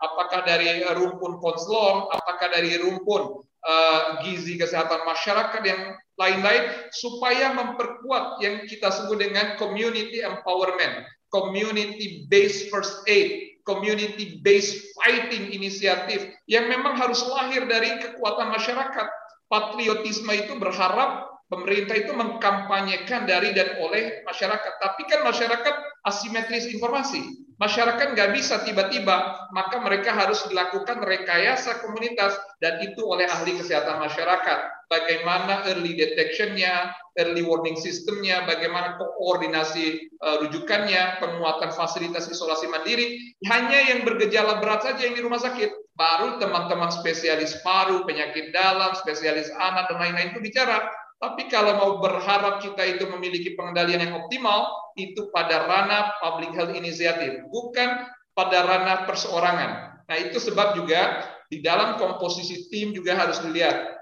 apakah dari rumpun konselor, apakah dari rumpun uh, gizi kesehatan masyarakat yang lain-lain supaya memperkuat yang kita sebut dengan community empowerment, community based first aid, community based fighting inisiatif yang memang harus lahir dari kekuatan masyarakat. Patriotisme itu berharap pemerintah itu mengkampanyekan dari dan oleh masyarakat. Tapi kan masyarakat asimetris informasi. Masyarakat nggak bisa tiba-tiba, maka mereka harus dilakukan rekayasa komunitas dan itu oleh ahli kesehatan masyarakat. Bagaimana early detection-nya, early warning system-nya, bagaimana koordinasi uh, rujukannya, penguatan fasilitas isolasi mandiri. Hanya yang bergejala berat saja yang di rumah sakit. Baru teman-teman spesialis paru, penyakit dalam, spesialis anak, dan lain-lain itu bicara tapi kalau mau berharap kita itu memiliki pengendalian yang optimal, itu pada ranah public health initiative, bukan pada ranah perseorangan. Nah itu sebab juga di dalam komposisi tim juga harus dilihat.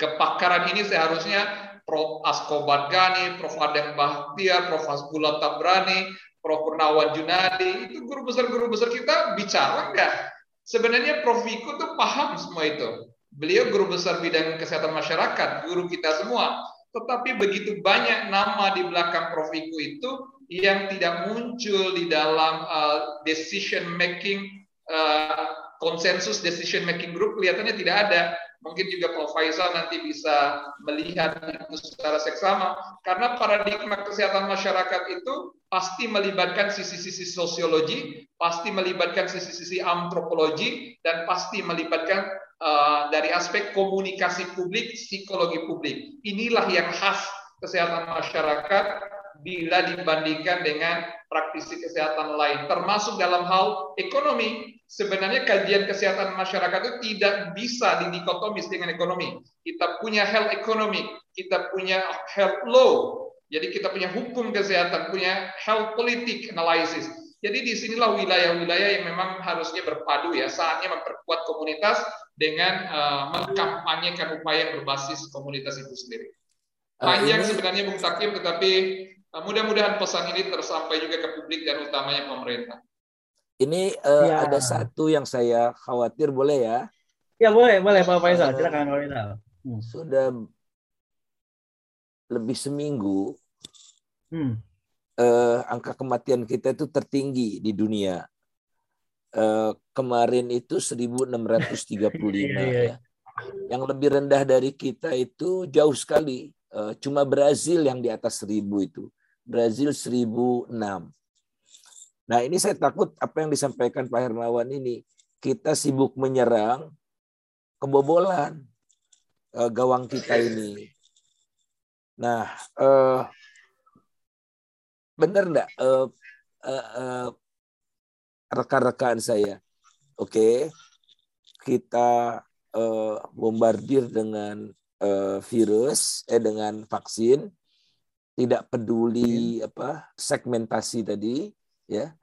Kepakaran ini seharusnya Prof. Asko Badgani, Prof. Adem Bahtiar, Prof. Asbullah Tabrani, Prof. Purnawan Junadi, itu guru besar-guru besar kita bicara enggak? Sebenarnya Prof. Viko tuh paham semua itu. Beliau guru besar bidang kesehatan masyarakat, guru kita semua. Tetapi begitu banyak nama di belakang Prof. Iku itu yang tidak muncul di dalam uh, decision making uh, konsensus decision making group kelihatannya tidak ada. Mungkin juga Prof. Faisal nanti bisa melihat itu secara seksama. Karena paradigma kesehatan masyarakat itu pasti melibatkan sisi-sisi sosiologi, pasti melibatkan sisi-sisi antropologi, dan pasti melibatkan uh, dari aspek komunikasi publik, psikologi publik. Inilah yang khas kesehatan masyarakat bila dibandingkan dengan praktisi kesehatan lain, termasuk dalam hal ekonomi. Sebenarnya kajian kesehatan masyarakat itu tidak bisa didikotomis dengan ekonomi. Kita punya health economy, kita punya health law, jadi kita punya hukum kesehatan, punya health politik analysis. Jadi di sinilah wilayah-wilayah yang memang harusnya berpadu ya, saatnya memperkuat komunitas dengan uh, mengkampanyekan upaya yang berbasis komunitas itu sendiri. Panjang uh, sebenarnya Bung Takim, tetapi uh, mudah-mudahan pesan ini tersampai juga ke publik dan utamanya pemerintah.
Ini uh, ya. ada satu yang saya khawatir, boleh ya?
Ya boleh, boleh Pak Faisal, uh, silakan Pak Faisal.
Hmm. Sudah lebih seminggu, hmm. Uh, angka kematian kita itu tertinggi di dunia. Uh, kemarin itu 1635 iya, iya. ya. Yang lebih rendah dari kita itu jauh sekali. Uh, cuma Brazil yang di atas 1000 itu. Brazil 1006. Nah, ini saya takut apa yang disampaikan Pak Hermawan ini. Kita sibuk menyerang kebobolan uh, gawang kita ini. Nah, uh, benar enggak uh, uh, uh, rekan-rekan saya. Oke, okay, kita uh, bombardir dengan uh, virus, eh dengan vaksin, tidak peduli hmm. apa segmentasi tadi, ya.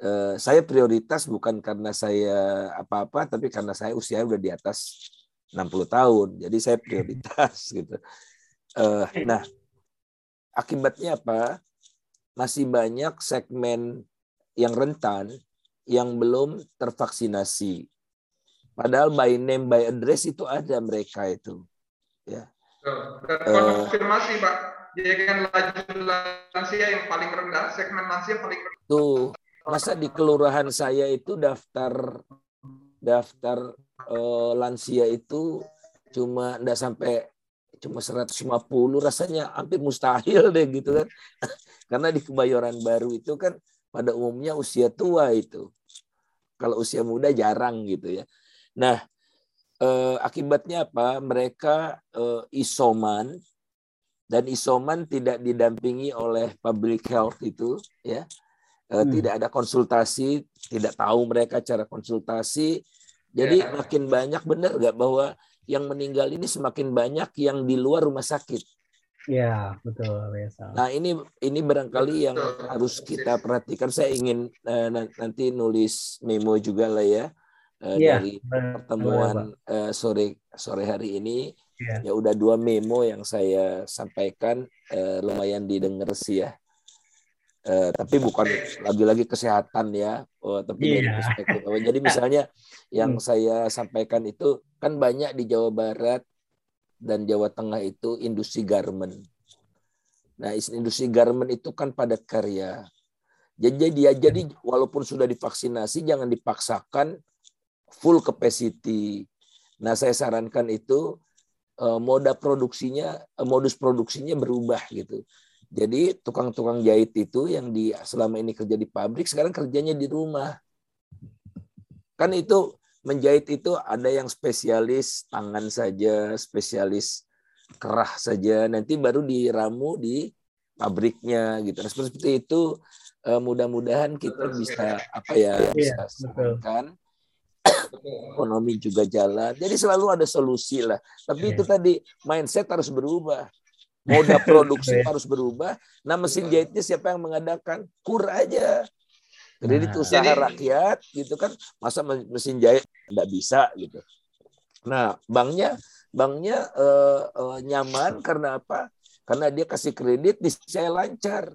Uh, saya prioritas bukan karena saya apa-apa, tapi karena saya usia udah di atas 60 tahun, jadi saya prioritas gitu. Uh, nah, akibatnya apa? Masih banyak segmen yang rentan yang belum tervaksinasi. Padahal by name by address itu ada mereka itu. Ya.
Konfirmasi Pak, dia kan laju lansia yang paling rendah, segmen lansia paling rendah.
Tuh, masa di kelurahan saya itu daftar daftar uh, lansia itu cuma enggak sampai cuma 150 rasanya hampir mustahil deh gitu kan. Karena di Kebayoran Baru itu kan pada umumnya usia tua itu. Kalau usia muda jarang gitu ya. Nah, eh, akibatnya apa? Mereka eh, isoman dan isoman tidak didampingi oleh public health itu ya. Eh, hmm. Tidak ada konsultasi tidak tahu mereka cara konsultasi. Jadi ya. makin banyak benar nggak bahwa yang meninggal ini semakin banyak yang di luar rumah sakit.
Ya, betul.
Nah, ini ini barangkali yang harus kita perhatikan. Saya ingin uh, nanti nulis memo juga lah ya, uh, ya dari pertemuan uh, sore sore hari ini. Ya. ya udah dua memo yang saya sampaikan uh, lumayan didengar sih ya. Uh, tapi bukan lagi-lagi kesehatan ya, oh, tapi yeah. dari perspektif. Jadi misalnya yang hmm. saya sampaikan itu kan banyak di Jawa Barat dan Jawa Tengah itu industri garment. Nah, industri garment itu kan padat karya. Jadi dia jadi walaupun sudah divaksinasi jangan dipaksakan full capacity. Nah, saya sarankan itu eh, moda produksinya eh, modus produksinya berubah gitu. Jadi tukang-tukang jahit itu yang di selama ini kerja di pabrik sekarang kerjanya di rumah. Kan itu menjahit itu ada yang spesialis tangan saja, spesialis kerah saja, nanti baru diramu di pabriknya gitu. Nah, seperti itu eh, mudah-mudahan kita bisa apa ya bisa kan ekonomi juga jalan. Jadi selalu ada solusi lah. Tapi itu tadi mindset harus berubah. Moda produksi harus berubah. Nah mesin jahitnya siapa yang mengadakan? Kur aja kredit nah, usaha jadi, rakyat gitu kan masa mesin jahit tidak bisa gitu. Nah banknya banknya uh, uh, nyaman karena apa? Karena dia kasih kredit di saya lancar.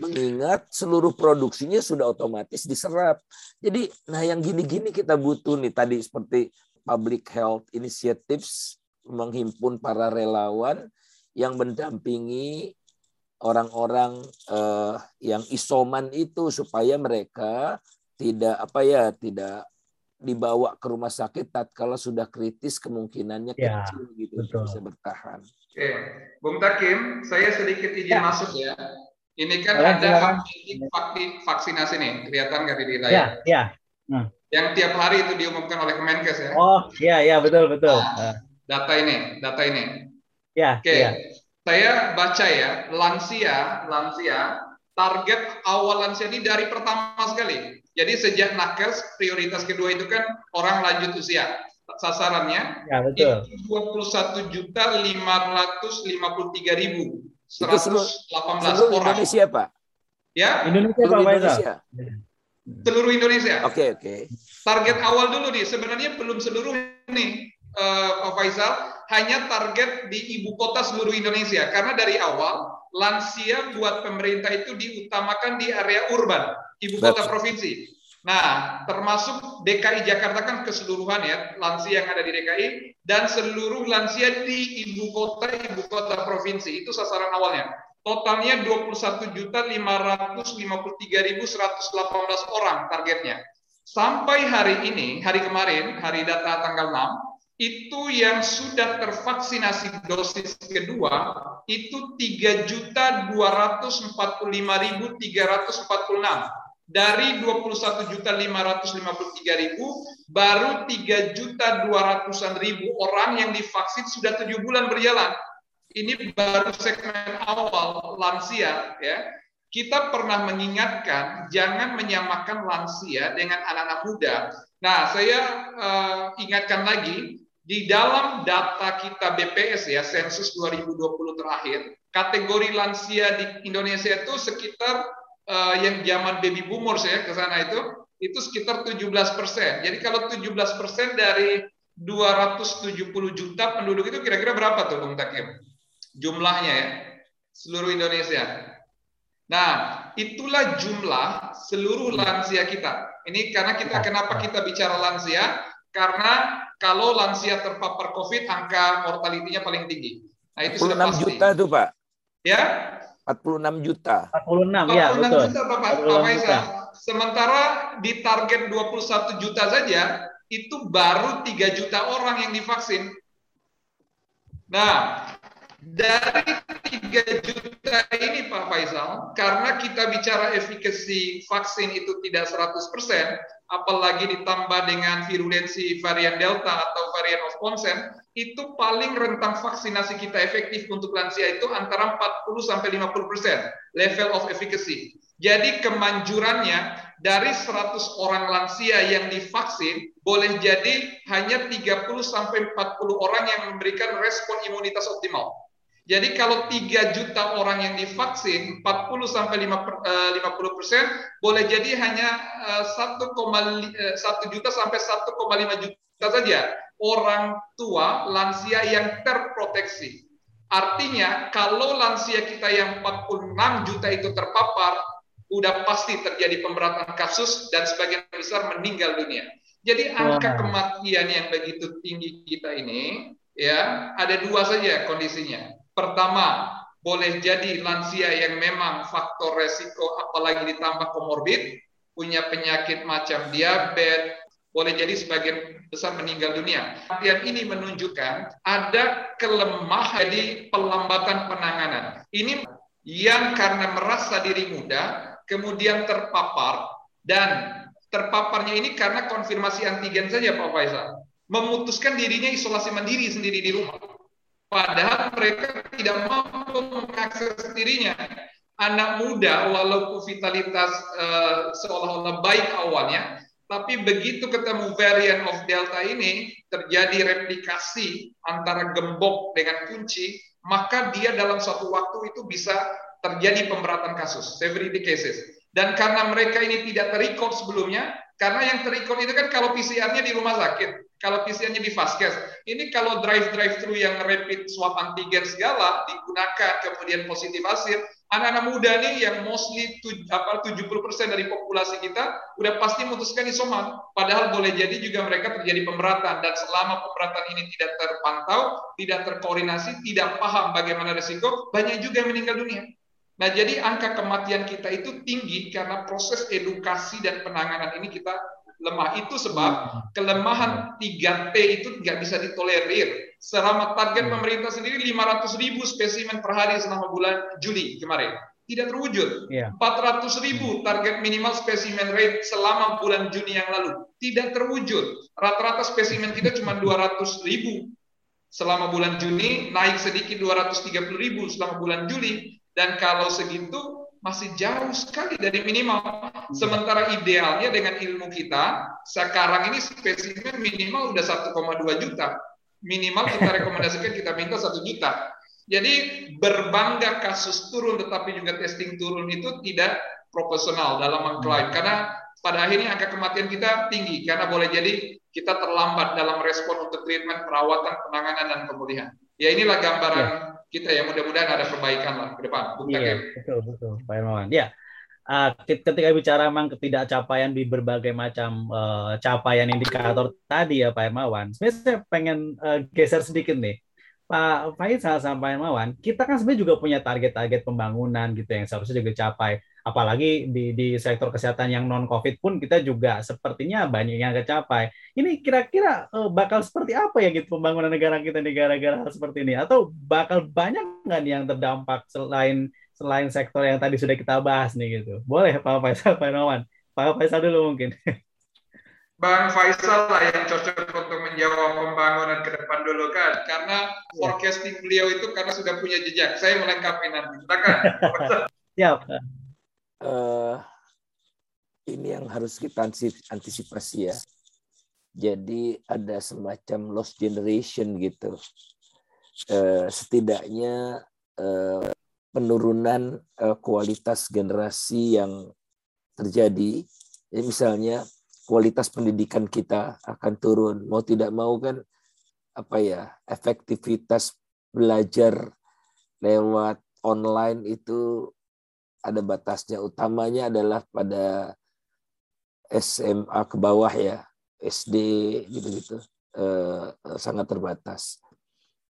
Mengingat seluruh produksinya sudah otomatis diserap. Jadi nah yang gini-gini kita butuh nih tadi seperti public health initiatives menghimpun para relawan yang mendampingi orang-orang uh, yang isoman itu supaya mereka tidak apa ya tidak dibawa ke rumah sakit tatkala sudah kritis kemungkinannya ya, kecil gitu betul. bisa bertahan.
Oke, Bung Takim, saya sedikit izin ya. masuk ya. Ini kan Halo, ada vaksin vaksinasi nih, kelihatan nggak di layar?
Ya, ya.
Nah. Yang tiap hari itu diumumkan oleh Kemenkes ya.
Oh, iya, iya betul betul. Nah,
data ini, data ini.
Ya.
Oke. Ya saya baca ya, lansia, lansia, target awal lansia ini dari pertama sekali. Jadi sejak nakes, prioritas kedua itu kan orang lanjut usia. Sasarannya
ya, betul.
itu 21 juta 553 ribu 118 orang.
Indonesia Pak?
Ya?
Indonesia Pak Indonesia.
Seluruh Indonesia.
Oke okay, oke. Okay.
Target awal dulu nih, sebenarnya belum seluruh nih Pak Faisal hanya target di ibu kota seluruh Indonesia karena dari awal lansia buat pemerintah itu diutamakan di area urban, ibu kota provinsi. Nah, termasuk DKI Jakarta kan keseluruhan ya, lansia yang ada di DKI dan seluruh lansia di ibu kota ibu kota provinsi itu sasaran awalnya. Totalnya 21.553.118 orang targetnya. Sampai hari ini, hari kemarin, hari data tanggal 6, itu yang sudah tervaksinasi dosis kedua itu 3.245.346 dari 21.553.000 baru 3.200-an ribu orang yang divaksin sudah tujuh bulan berjalan. Ini baru segmen awal lansia ya. Kita pernah mengingatkan jangan menyamakan lansia dengan anak-anak muda. Nah, saya uh, ingatkan lagi di dalam data kita BPS ya, sensus 2020 terakhir, kategori lansia di Indonesia itu sekitar uh, yang zaman baby boomers ya ke sana itu, itu sekitar 17 persen. Jadi kalau 17 persen dari 270 juta penduduk itu kira-kira berapa tuh Bung Takim? Jumlahnya ya, seluruh Indonesia. Nah, itulah jumlah seluruh lansia kita. Ini karena kita kenapa kita bicara lansia? Karena kalau lansia terpapar COVID, angka mortalitinya paling tinggi.
Nah, itu sudah pasti. juta tuh, Pak.
Ya?
46 juta.
46, 46 ya, betul. juta,
Bapak, Pak Faisal. Sementara di target 21 juta saja, itu baru 3 juta orang yang divaksin. Nah, dari 3 juta ini Pak Faisal, karena kita bicara efikasi vaksin itu tidak 100%, apalagi ditambah dengan virulensi varian Delta atau varian of concern, itu paling rentang vaksinasi kita efektif untuk lansia itu antara 40 sampai 50 persen level of efficacy. Jadi kemanjurannya dari 100 orang lansia yang divaksin, boleh jadi hanya 30 sampai 40 orang yang memberikan respon imunitas optimal. Jadi kalau 3 juta orang yang divaksin, 40 sampai 50 eh, persen, boleh jadi hanya 1,1 eh, eh, juta sampai 1,5 juta saja orang tua lansia yang terproteksi. Artinya kalau lansia kita yang 46 juta itu terpapar, udah pasti terjadi pemberatan kasus dan sebagian besar meninggal dunia. Jadi angka kematian yang begitu tinggi kita ini ya ada dua saja kondisinya. Pertama, boleh jadi lansia yang memang faktor resiko apalagi ditambah komorbid, punya penyakit macam diabetes, boleh jadi sebagian besar meninggal dunia. Kematian ini menunjukkan ada kelemahan di pelambatan penanganan. Ini yang karena merasa diri muda, kemudian terpapar dan terpaparnya ini karena konfirmasi antigen saja Pak Faisal memutuskan dirinya isolasi mandiri sendiri di rumah padahal mereka tidak mampu mengakses dirinya anak muda walaupun vitalitas uh, seolah-olah baik awalnya tapi begitu ketemu varian of delta ini terjadi replikasi antara gembok dengan kunci maka dia dalam satu waktu itu bisa terjadi pemberatan kasus, severity cases. Dan karena mereka ini tidak terikut sebelumnya, karena yang terikut itu kan kalau PCR-nya di rumah sakit, kalau PCR-nya di Vaskes. Ini kalau drive-drive-thru yang rapid swab antigen segala digunakan kemudian positif hasil, anak-anak muda nih yang mostly tuj, apa, 70% dari populasi kita udah pasti memutuskan isoman. Padahal boleh jadi juga mereka terjadi pemberatan dan selama pemberatan ini tidak terpantau, tidak terkoordinasi, tidak paham bagaimana risiko, banyak juga yang meninggal dunia. Nah, jadi angka kematian kita itu tinggi karena proses edukasi dan penanganan ini kita lemah. Itu sebab hmm. kelemahan 3T itu nggak bisa ditolerir. Selama target hmm. pemerintah sendiri 500 ribu spesimen per hari selama bulan Juli kemarin. Tidak terwujud. Yeah. 400 ribu target minimal spesimen rate selama bulan Juni yang lalu. Tidak terwujud. Rata-rata spesimen kita cuma 200 ribu selama bulan Juni, naik sedikit 230 ribu selama bulan Juli dan kalau segitu masih jauh sekali dari minimal. Sementara idealnya dengan ilmu kita, sekarang ini spesimen minimal udah 1,2 juta. Minimal kita rekomendasikan kita minta satu juta. Jadi berbangga kasus turun tetapi juga testing turun itu tidak proporsional dalam mengklaim. Karena pada akhirnya angka kematian kita tinggi karena boleh jadi kita terlambat dalam respon untuk treatment, perawatan, penanganan, dan pemulihan. Ya inilah gambaran ya kita ya mudah-mudahan ada perbaikan lah ke depan. Iya,
betul betul Pak Hermawan. Ya, uh, ketika bicara memang ketidakcapaian di berbagai macam uh, capaian indikator tadi ya Pak Hermawan, sebenarnya saya pengen uh, geser sedikit nih. Pak Faisal sama Pak Hermawan, kita kan sebenarnya juga punya target-target pembangunan gitu yang seharusnya juga dicapai apalagi di di sektor kesehatan yang non covid pun kita juga sepertinya banyak yang kecapai. Ini kira-kira uh, bakal seperti apa ya gitu pembangunan negara kita di gara-gara hal seperti ini atau bakal banyak nggak yang terdampak selain selain sektor yang tadi sudah kita bahas nih gitu. Boleh Pak Faisal Pak Nawan. Pak Faisal dulu mungkin.
Bang Faisal lah yang cocok untuk menjawab pembangunan ke depan dulu kan, karena ya. forecasting beliau itu karena sudah punya jejak. Saya melengkapi nanti. Silakan.
Siap uh, ini yang harus kita antisipasi ya. Jadi ada semacam lost generation gitu. Uh, setidaknya uh, penurunan uh, kualitas generasi yang terjadi. Ya, misalnya kualitas pendidikan kita akan turun. Mau tidak mau kan apa ya efektivitas belajar lewat online itu ada batasnya. Utamanya adalah pada SMA ke bawah ya, SD gitu-gitu eh, sangat terbatas.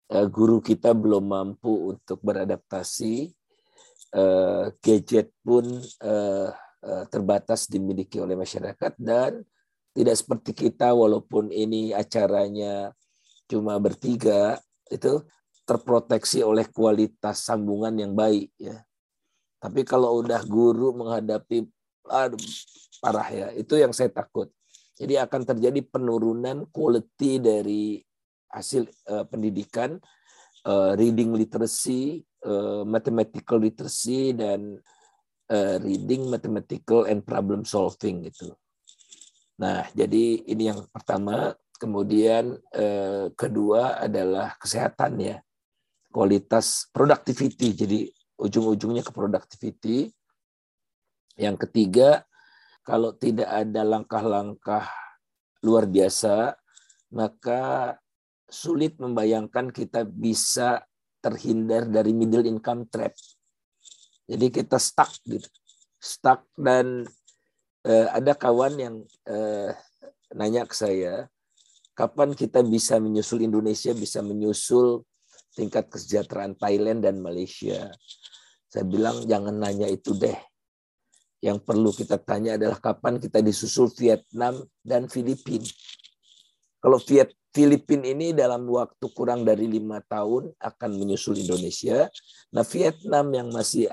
Eh, guru kita belum mampu untuk beradaptasi. Eh, gadget pun eh, eh, terbatas dimiliki oleh masyarakat dan tidak seperti kita walaupun ini acaranya cuma bertiga itu terproteksi oleh kualitas sambungan yang baik ya tapi kalau udah guru menghadapi aduh, parah ya, itu yang saya takut. Jadi akan terjadi penurunan quality dari hasil uh, pendidikan, uh, reading literacy, uh, mathematical literacy dan uh, reading, mathematical, and problem solving gitu. Nah, jadi ini yang pertama. Kemudian uh, kedua adalah kesehatan ya, kualitas productivity. Jadi ujung-ujungnya ke productivity. Yang ketiga, kalau tidak ada langkah-langkah luar biasa, maka sulit membayangkan kita bisa terhindar dari middle income trap. Jadi kita stuck gitu. Stuck dan uh, ada kawan yang uh, nanya ke saya, kapan kita bisa menyusul Indonesia bisa menyusul tingkat kesejahteraan Thailand dan Malaysia. Saya bilang jangan nanya itu deh. Yang perlu kita tanya adalah kapan kita disusul Vietnam dan Filipina. Kalau Viet Filipina ini dalam waktu kurang dari lima tahun akan menyusul Indonesia. Nah Vietnam yang masih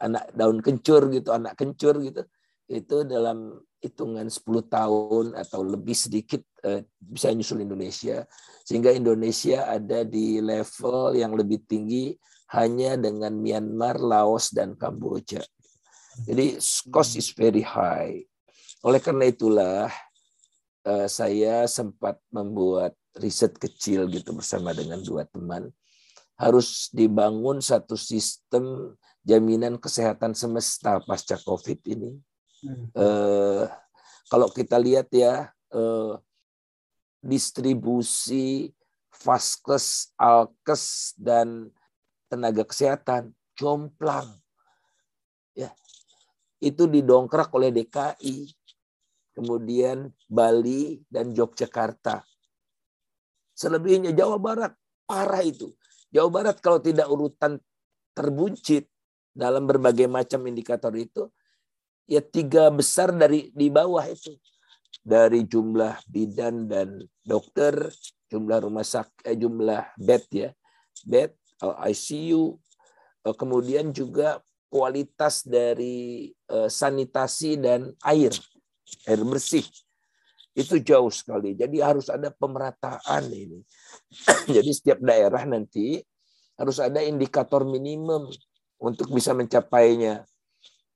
anak daun kencur gitu, anak kencur gitu, itu dalam hitungan 10 tahun atau lebih sedikit eh, bisa nyusul Indonesia sehingga Indonesia ada di level yang lebih tinggi hanya dengan Myanmar, Laos dan Kamboja. Jadi cost is very high. Oleh karena itulah eh, saya sempat membuat riset kecil gitu bersama dengan dua teman harus dibangun satu sistem jaminan kesehatan semesta pasca COVID ini. Hmm. Eh, kalau kita lihat ya eh, distribusi vaskes, alkes dan tenaga kesehatan jomplang, ya itu didongkrak oleh DKI, kemudian Bali dan Yogyakarta. Selebihnya Jawa Barat parah itu. Jawa Barat kalau tidak urutan terbuncit dalam berbagai macam indikator itu ya tiga besar dari di bawah itu. Dari jumlah bidan dan dokter jumlah rumah sakit eh, jumlah bed ya. Bed ICU eh, kemudian juga kualitas dari eh, sanitasi dan air. Air bersih. Itu jauh sekali. Jadi harus ada pemerataan ini. Jadi setiap daerah nanti harus ada indikator minimum untuk bisa mencapainya.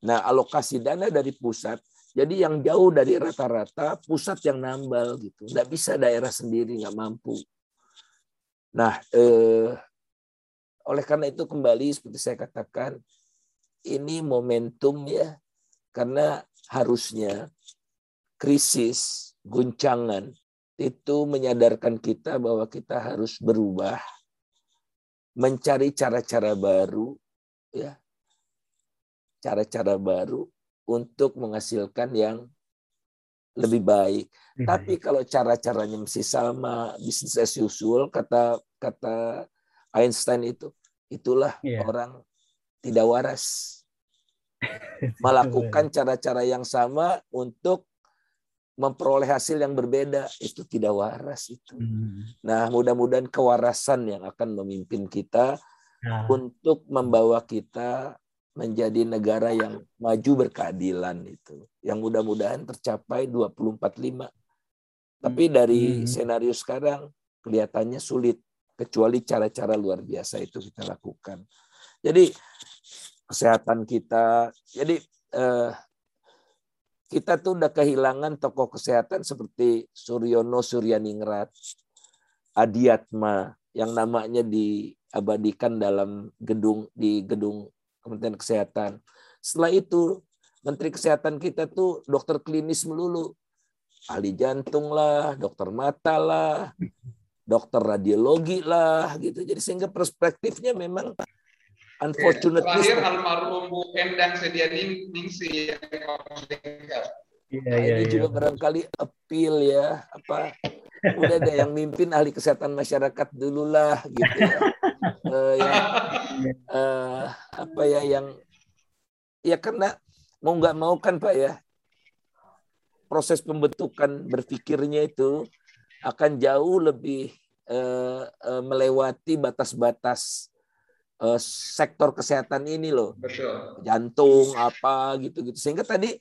Nah, alokasi dana dari pusat, jadi yang jauh dari rata-rata, pusat yang nambal gitu. Nggak bisa daerah sendiri, nggak mampu. Nah, eh, oleh karena itu kembali seperti saya katakan, ini momentum ya, karena harusnya krisis, guncangan, itu menyadarkan kita bahwa kita harus berubah, mencari cara-cara baru, ya cara-cara baru untuk menghasilkan yang lebih baik. Tapi kalau cara-caranya masih sama, bisnis as usual, kata kata Einstein itu, itulah yeah. orang tidak waras. Melakukan cara-cara yang sama untuk memperoleh hasil yang berbeda itu tidak waras itu. Hmm. Nah, mudah-mudahan kewarasan yang akan memimpin kita nah. untuk membawa kita menjadi negara yang maju berkeadilan itu. Yang mudah-mudahan tercapai 245. Tapi dari hmm. senario sekarang kelihatannya sulit kecuali cara-cara luar biasa itu kita lakukan. Jadi kesehatan kita, jadi eh, kita tuh udah kehilangan tokoh kesehatan seperti Suryono Suryaningrat, Adiatma yang namanya di abadikan dalam gedung di gedung Kementerian Kesehatan. Setelah itu Menteri Kesehatan kita tuh dokter klinis melulu. Ahli jantung lah, dokter mata lah, dokter radiologi lah gitu. Jadi sehingga perspektifnya memang unfortunately
terakhir almarhum Bu Endang Sedia Ningsi yang
Iya, nah, iya, ini iya. juga barangkali appeal ya apa udah ada yang mimpin ahli kesehatan masyarakat dulu lah gitu ya. uh, yang uh, apa ya yang ya karena mau nggak mau kan pak ya proses pembentukan berpikirnya itu akan jauh lebih uh, uh, melewati batas-batas uh, sektor kesehatan ini loh Betul. jantung apa gitu gitu sehingga tadi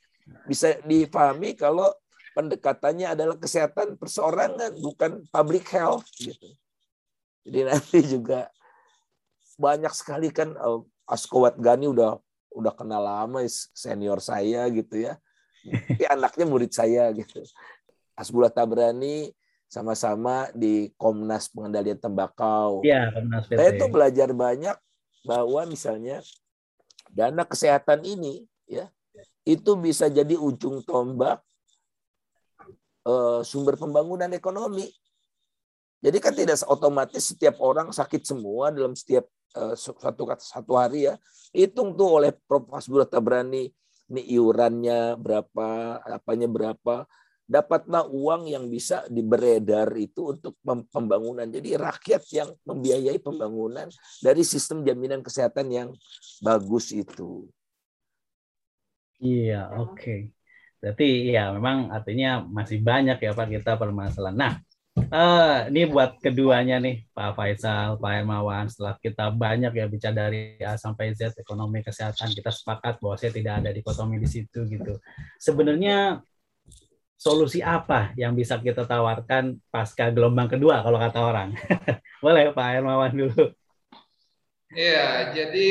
bisa dipahami kalau pendekatannya adalah kesehatan perseorangan bukan public health gitu. Jadi nanti juga banyak sekali kan uh, Askowat Gani udah udah kenal lama senior saya gitu ya. Ya anaknya murid saya gitu. Asbullah Tabrani sama-sama di Komnas Pengendalian Tembakau.
Iya, Komnas PT.
Saya itu belajar banyak bahwa misalnya dana kesehatan ini ya itu bisa jadi ujung tombak uh, sumber pembangunan ekonomi. Jadi kan tidak otomatis setiap orang sakit semua dalam setiap uh, satu satu hari ya. Hitung tuh oleh Prof. Hasbullah Tabrani ini iurannya berapa, apanya berapa dapatlah uang yang bisa diberedar itu untuk pembangunan. Jadi rakyat yang membiayai pembangunan dari sistem jaminan kesehatan yang bagus itu.
Iya, oke. Okay. Berarti ya memang artinya masih banyak ya Pak kita permasalahan. Nah, uh, ini buat keduanya nih Pak Faisal, Pak Hermawan. Setelah kita banyak ya bicara dari A sampai Z ekonomi kesehatan, kita sepakat bahwa saya tidak ada dikotomi di situ gitu. Sebenarnya solusi apa yang bisa kita tawarkan pasca gelombang kedua kalau kata orang? Boleh Pak Hermawan dulu.
Iya, jadi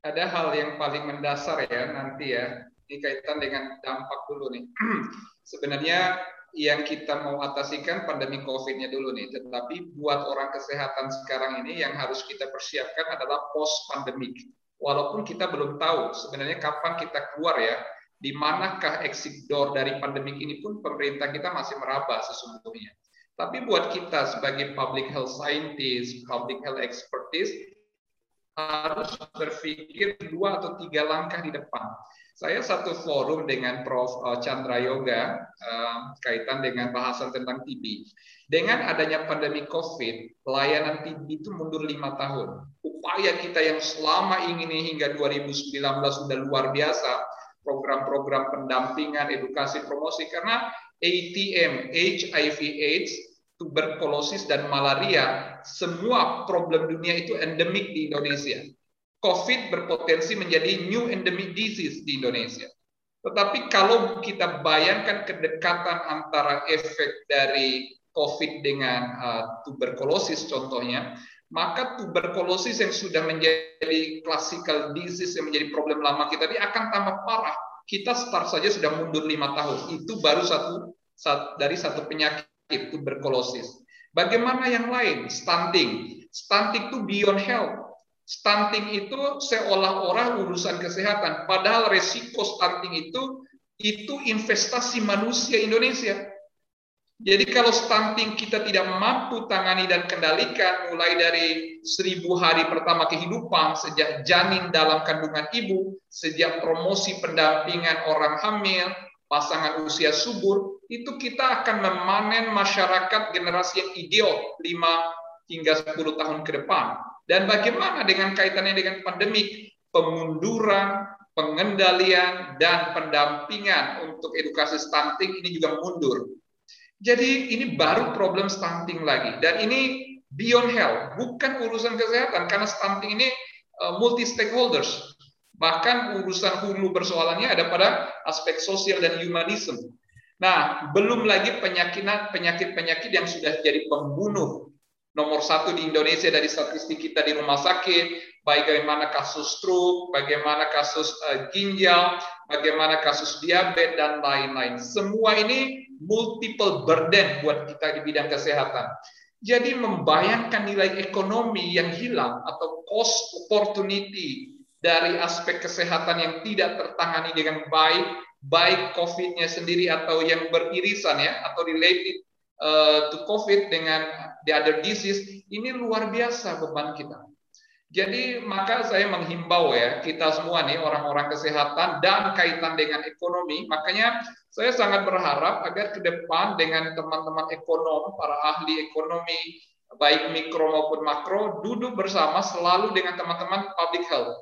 ada hal yang paling mendasar ya nanti ya. Ini kaitan dengan dampak dulu nih. Sebenarnya yang kita mau atasikan pandemi COVID-nya dulu nih. Tetapi buat orang kesehatan sekarang ini yang harus kita persiapkan adalah post pandemik. Walaupun kita belum tahu sebenarnya kapan kita keluar ya di manakah exit door dari pandemik ini pun pemerintah kita masih meraba sesungguhnya. Tapi buat kita sebagai public health scientist, public health expertise, harus berpikir dua atau tiga langkah di depan. Saya satu forum dengan Prof. Eh, Chandra Yoga uh, kaitan dengan bahasan tentang TB. Dengan adanya pandemi COVID, layanan TB itu mundur lima tahun. Upaya kita yang selama ini hingga 2019 sudah luar biasa, program-program pendampingan, edukasi, promosi karena ATM, HIV AIDS, tuberkulosis dan malaria, semua problem dunia itu endemik di Indonesia. COVID berpotensi menjadi new endemic disease di Indonesia. Tetapi kalau kita bayangkan kedekatan antara efek dari COVID dengan uh, tuberkulosis contohnya, maka tuberkulosis yang sudah menjadi classical disease yang menjadi problem lama kita ini akan tambah parah. Kita start saja sudah mundur lima tahun. Itu baru satu, satu dari satu penyakit tuberkulosis. Bagaimana yang lain? Stunting. Stunting itu beyond health. Stunting itu seolah-olah urusan kesehatan. Padahal resiko stunting itu itu investasi manusia Indonesia. Jadi kalau stunting kita tidak mampu tangani dan kendalikan mulai dari seribu hari pertama kehidupan, sejak janin dalam kandungan ibu, sejak promosi pendampingan orang hamil, pasangan usia subur, itu kita akan memanen masyarakat generasi yang ideal 5 hingga 10 tahun ke depan. Dan bagaimana dengan kaitannya dengan pandemik? Pemunduran, pengendalian, dan pendampingan untuk edukasi stunting ini juga mundur jadi ini baru problem stunting lagi. Dan ini beyond health, bukan urusan kesehatan. Karena stunting ini uh, multi stakeholders. Bahkan urusan hulu persoalannya ada pada aspek sosial dan humanism. Nah, belum lagi penyakit-penyakit yang sudah jadi pembunuh nomor satu di Indonesia dari statistik kita di rumah sakit, bagaimana kasus stroke, bagaimana kasus uh, ginjal, bagaimana kasus diabetes dan lain-lain. Semua ini multiple burden buat kita di bidang kesehatan. Jadi membayangkan nilai ekonomi yang hilang atau cost opportunity dari aspek kesehatan yang tidak tertangani dengan baik, baik COVID-nya sendiri atau yang beririsan ya atau related uh, to COVID dengan the other disease, ini luar biasa beban kita. Jadi maka saya menghimbau ya kita semua nih orang-orang kesehatan dan kaitan dengan ekonomi. Makanya saya sangat berharap agar ke depan dengan teman-teman ekonom, para ahli ekonomi baik mikro maupun makro duduk bersama selalu dengan teman-teman public health.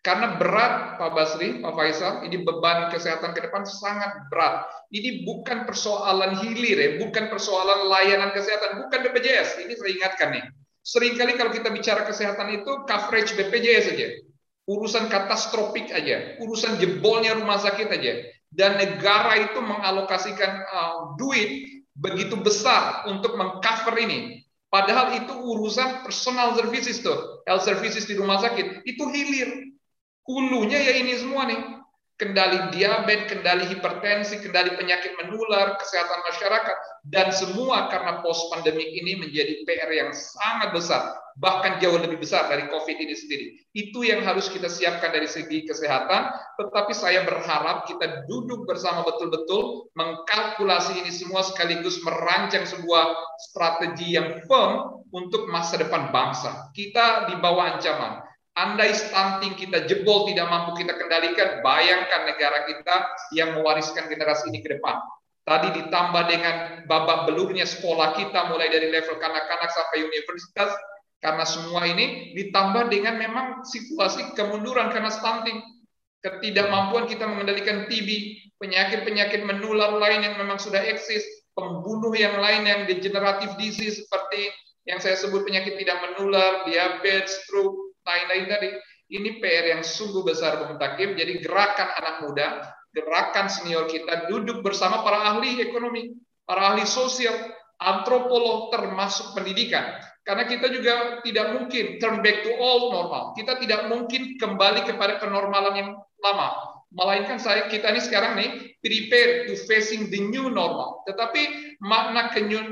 Karena berat Pak Basri, Pak Faisal, ini beban kesehatan ke depan sangat berat. Ini bukan persoalan hilir ya, bukan persoalan layanan kesehatan, bukan BPJS. Ini saya ingatkan nih Seringkali kalau kita bicara kesehatan itu coverage BPJS saja. Urusan katastrofik aja, urusan jebolnya rumah sakit aja. Dan negara itu mengalokasikan uh, duit begitu besar untuk mengcover ini. Padahal itu urusan personal services tuh, health services di rumah sakit. Itu hilir. Hulunya ya ini semua nih kendali diabetes, kendali hipertensi, kendali penyakit menular, kesehatan masyarakat, dan semua karena post pandemi ini menjadi PR yang sangat besar, bahkan jauh lebih besar dari COVID ini sendiri. Itu yang harus kita siapkan dari segi kesehatan, tetapi saya berharap kita duduk bersama betul-betul mengkalkulasi ini semua sekaligus merancang sebuah strategi yang firm untuk masa depan bangsa. Kita di bawah ancaman Andai stunting kita jebol tidak mampu kita kendalikan, bayangkan negara kita yang mewariskan generasi ini ke depan. Tadi ditambah dengan babak belurnya sekolah kita mulai dari level kanak-kanak sampai universitas, karena semua ini ditambah dengan memang situasi kemunduran karena stunting, ketidakmampuan kita mengendalikan TB, penyakit-penyakit menular lain yang memang sudah eksis, pembunuh yang lain yang degenerative disease seperti yang saya sebut penyakit tidak menular, diabetes, stroke, lain-lain tadi. Ini PR yang sungguh besar Bung Takim. Jadi gerakan anak muda, gerakan senior kita duduk bersama para ahli ekonomi, para ahli sosial, antropolog termasuk pendidikan. Karena kita juga tidak mungkin turn back to all normal. Kita tidak mungkin kembali kepada kenormalan yang lama. Melainkan saya kita ini sekarang nih prepare to facing the new normal. Tetapi makna ke new,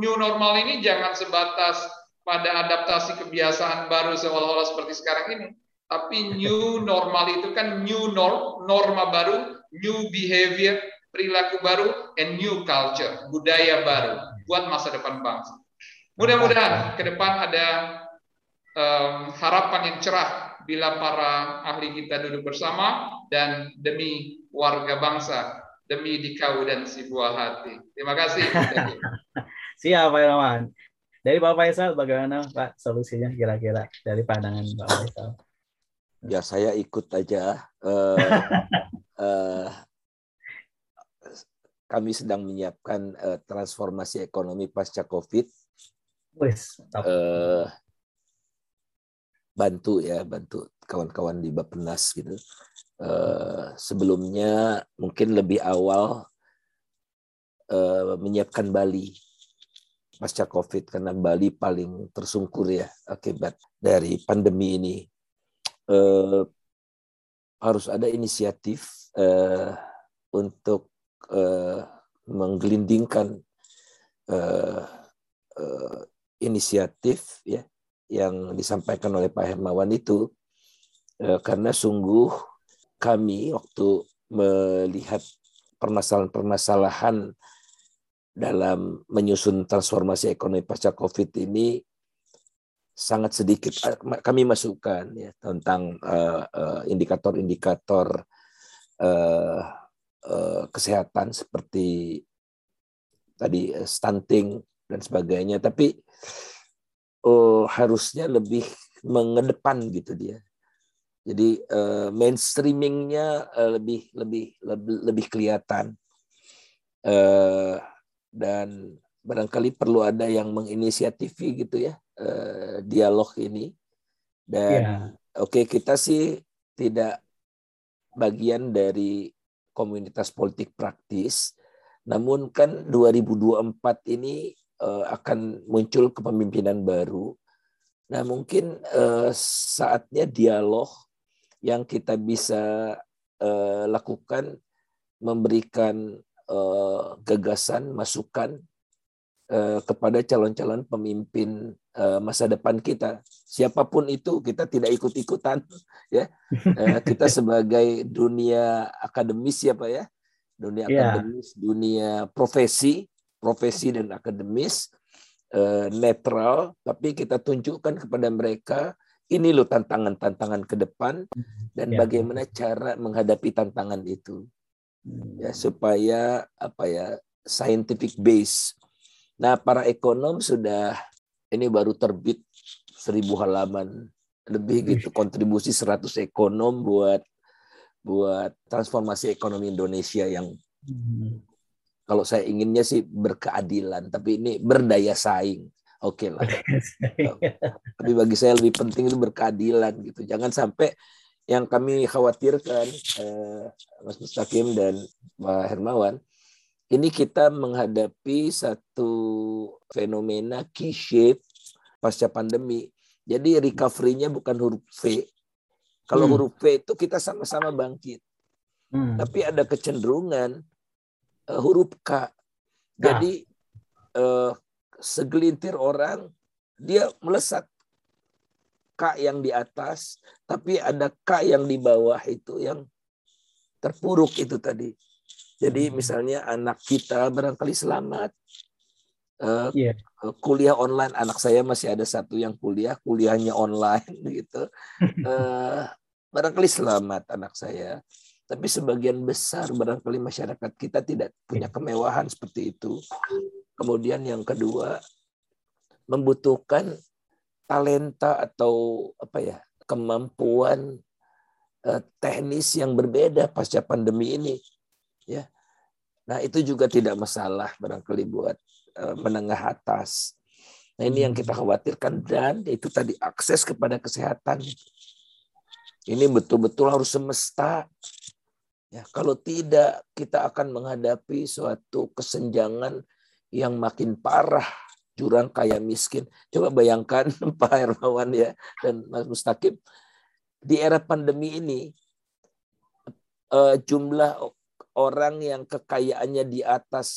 new normal ini jangan sebatas pada adaptasi kebiasaan baru seolah-olah seperti sekarang ini. Tapi new normal itu kan new norm, norma baru, new behavior, perilaku baru, and new culture, budaya baru buat masa depan bangsa. Mudah-mudahan ke depan ada um, harapan yang cerah bila para ahli kita duduk bersama dan demi warga bangsa, demi dikau dan si buah hati. Terima kasih.
Siap, Pak Irwan. Dari Pak Faisal, bagaimana Pak solusinya kira-kira dari pandangan Pak Faisal?
Ya saya ikut aja. Uh, uh, kami sedang menyiapkan uh, transformasi ekonomi pasca COVID.
Wis, uh,
bantu ya, bantu kawan-kawan di Bappenas gitu. Uh, sebelumnya mungkin lebih awal uh, menyiapkan Bali pasca COVID karena Bali paling tersungkur ya akibat dari pandemi ini. Eh, harus ada inisiatif eh, untuk eh, menggelindingkan eh, eh, inisiatif ya yang disampaikan oleh Pak Hermawan itu eh, karena sungguh kami waktu melihat permasalahan-permasalahan dalam menyusun transformasi ekonomi pasca COVID ini sangat sedikit. Kami masukkan ya tentang indikator-indikator uh, uh, uh, kesehatan seperti tadi stunting dan sebagainya. Tapi uh, harusnya lebih mengedepan gitu dia. Jadi uh, mainstreamingnya uh, lebih lebih lebih lebih kelihatan. Uh, dan barangkali perlu ada yang menginisiatifi gitu ya eh, dialog ini. Dan yeah. oke okay, kita sih tidak bagian dari komunitas politik praktis. Namun kan 2024 ini eh, akan muncul kepemimpinan baru. Nah mungkin eh, saatnya dialog yang kita bisa eh, lakukan memberikan uh, gagasan, masukan uh, kepada calon-calon pemimpin uh, masa depan kita. Siapa pun itu, kita tidak ikut-ikutan, ya. Uh, kita sebagai dunia akademis ya pak ya, dunia yeah. akademis, dunia profesi, profesi dan akademis uh, netral, tapi kita tunjukkan kepada mereka ini loh tantangan-tantangan ke depan dan yeah. bagaimana cara menghadapi tantangan itu ya supaya apa ya scientific base. Nah, para ekonom sudah ini baru terbit seribu halaman lebih gitu kontribusi 100 ekonom buat buat transformasi ekonomi Indonesia yang hmm. kalau saya inginnya sih berkeadilan, tapi ini berdaya saing. Oke okay lah. tapi bagi saya lebih penting itu berkeadilan gitu. Jangan sampai yang kami khawatirkan eh, Mas Mustaqim dan Pak Hermawan ini kita menghadapi satu fenomena K-shape pasca pandemi. Jadi recovery-nya bukan huruf V, Kalau hmm. huruf P itu kita sama-sama bangkit. Hmm. Tapi ada kecenderungan uh, huruf K. Jadi uh, segelintir orang dia melesat K yang di atas, tapi ada K yang di bawah itu yang terpuruk itu tadi. Jadi hmm. misalnya anak kita barangkali selamat uh, yeah. kuliah online anak saya masih ada satu yang kuliah kuliahnya online gitu. Uh, barangkali selamat anak saya. Tapi sebagian besar barangkali masyarakat kita tidak punya kemewahan seperti itu. Kemudian yang kedua membutuhkan talenta atau apa ya kemampuan uh, teknis yang berbeda pasca pandemi ini ya. Nah itu juga tidak masalah barangkali buat uh, menengah atas. Nah ini yang kita khawatirkan dan itu tadi akses kepada kesehatan. Ini betul-betul harus semesta. Ya kalau tidak kita akan menghadapi suatu kesenjangan yang makin parah jurang kaya miskin. Coba bayangkan Pak Hermawan ya dan Mas Mustaqim di era pandemi ini uh, jumlah orang yang kekayaannya di atas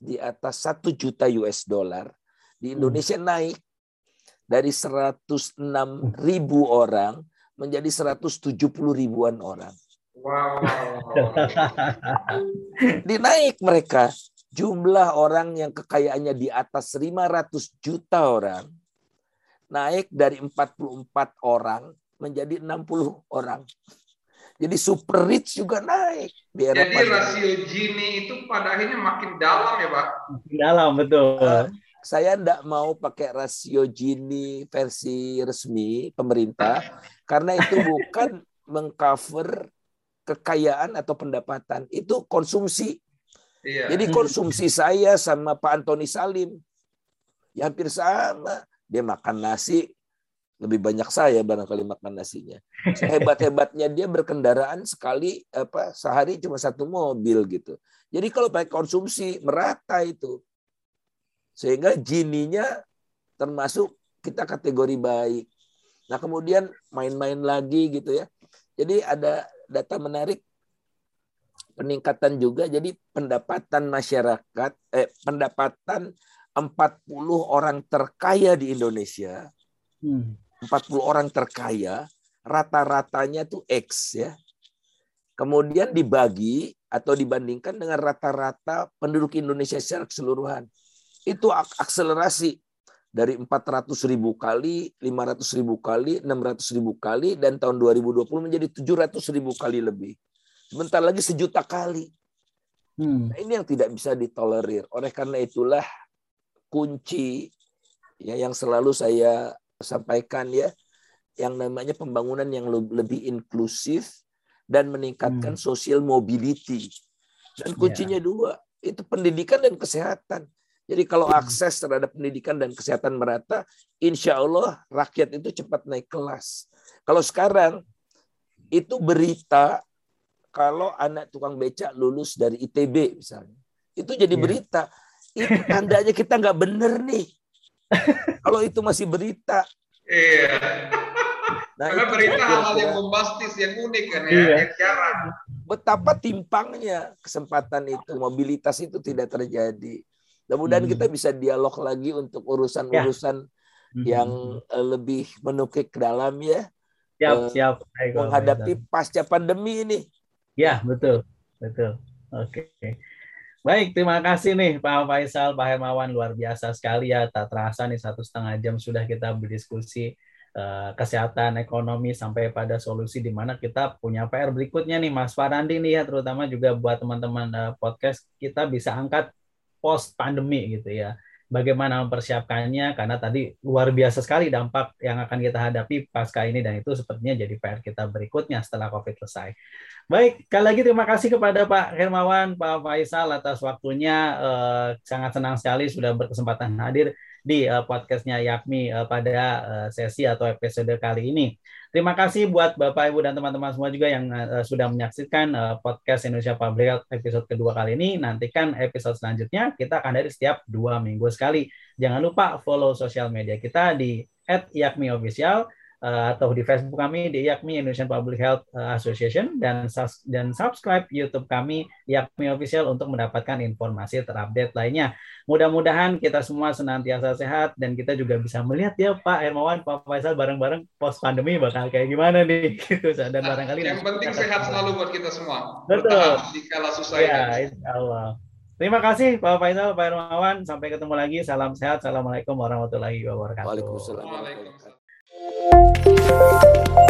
di atas satu juta US dollar di hmm. Indonesia hmm. naik dari 106 ribu orang menjadi 170 ribuan orang. Wow. Dinaik mereka jumlah orang yang kekayaannya di atas 500 juta orang naik dari 44 orang menjadi 60 orang. Jadi super rich juga naik.
Di era Jadi rasio Gini itu pada akhirnya makin dalam ya Pak?
Makin dalam, betul. Uh,
saya tidak mau pakai rasio Gini versi resmi pemerintah karena itu bukan mengcover kekayaan atau pendapatan. Itu konsumsi. Iya. Jadi konsumsi saya sama Pak Antoni Salim ya hampir sama. Dia makan nasi lebih banyak saya barangkali makan nasinya. Sehebat-hebatnya dia berkendaraan sekali apa sehari cuma satu mobil gitu. Jadi kalau pakai konsumsi merata itu. Sehingga jininya termasuk kita kategori baik. Nah, kemudian main-main lagi gitu ya. Jadi ada data menarik peningkatan juga jadi pendapatan masyarakat eh pendapatan 40 orang terkaya di Indonesia. Hmm. 40 orang terkaya, rata-ratanya tuh X ya. Kemudian dibagi atau dibandingkan dengan rata-rata penduduk Indonesia secara keseluruhan. Itu akselerasi dari 400 ribu kali, 500 ribu kali, 600 ribu kali, dan tahun 2020 menjadi 700 ribu kali lebih. Sebentar lagi sejuta kali. Hmm. Nah, ini yang tidak bisa ditolerir. Oleh karena itulah kunci ya yang selalu saya sampaikan ya, yang namanya pembangunan yang lebih inklusif dan meningkatkan hmm. social mobility. Dan kuncinya yeah. dua, itu pendidikan dan kesehatan. Jadi kalau hmm. akses terhadap pendidikan dan kesehatan merata, insya Allah rakyat itu cepat naik kelas. Kalau sekarang itu berita kalau anak tukang becak lulus dari ITB misalnya. Itu jadi yeah. berita. Itu tandanya kita nggak bener nih. kalau itu masih berita.
Iya. Nah, Karena itu berita hal-hal yang bombastis, yang unik kan ya, iya. yang jarang.
Betapa timpangnya kesempatan itu, mobilitas itu tidak terjadi. Mudah-mudahan hmm. kita bisa dialog lagi untuk urusan-urusan ya. yang hmm. lebih menukik ke dalam ya.
Siap, uh, siap.
menghadapi pasca pandemi ini.
Ya, betul. Betul. Oke. Baik, terima kasih nih Pak Faisal, Pak Hermawan. Luar biasa sekali ya. Tak terasa nih satu setengah jam sudah kita berdiskusi uh, kesehatan, ekonomi, sampai pada solusi di mana kita punya PR berikutnya nih Mas Farandi nih ya, terutama juga buat teman-teman uh, podcast, kita bisa angkat post pandemi gitu ya bagaimana mempersiapkannya karena tadi luar biasa sekali dampak yang akan kita hadapi pasca ini dan itu sepertinya jadi PR kita berikutnya setelah COVID selesai. Baik, sekali lagi terima kasih kepada Pak Hermawan, Pak Faisal atas waktunya. Eh, sangat senang sekali sudah berkesempatan hadir di uh, podcastnya Yakmi uh, pada uh, sesi atau episode kali ini. Terima kasih buat Bapak, Ibu, dan teman-teman semua juga yang uh, sudah menyaksikan uh, podcast Indonesia Public Health episode kedua kali ini. Nantikan episode selanjutnya, kita akan dari setiap dua minggu sekali. Jangan lupa follow sosial media kita di @yakmiofficial uh, atau di Facebook kami di IAKMI Indonesian Public Health uh, Association dan dan subscribe YouTube kami IAKMI Official untuk mendapatkan informasi terupdate lainnya. Mudah-mudahan kita semua senantiasa sehat dan kita juga bisa melihat ya Pak Hermawan, Pak Faisal bareng-bareng post pandemi bakal kayak gimana nih gitu dan
nah, barangkali yang penting sehat selalu buat kita semua.
Betul.
Di kala susah
ya, insya Allah. Terima kasih Pak Faisal, Pak Hermawan. Sampai ketemu lagi. Salam sehat. Assalamualaikum warahmatullahi wabarakatuh.
Waalaikumsalam. Waalaikumsalam. Música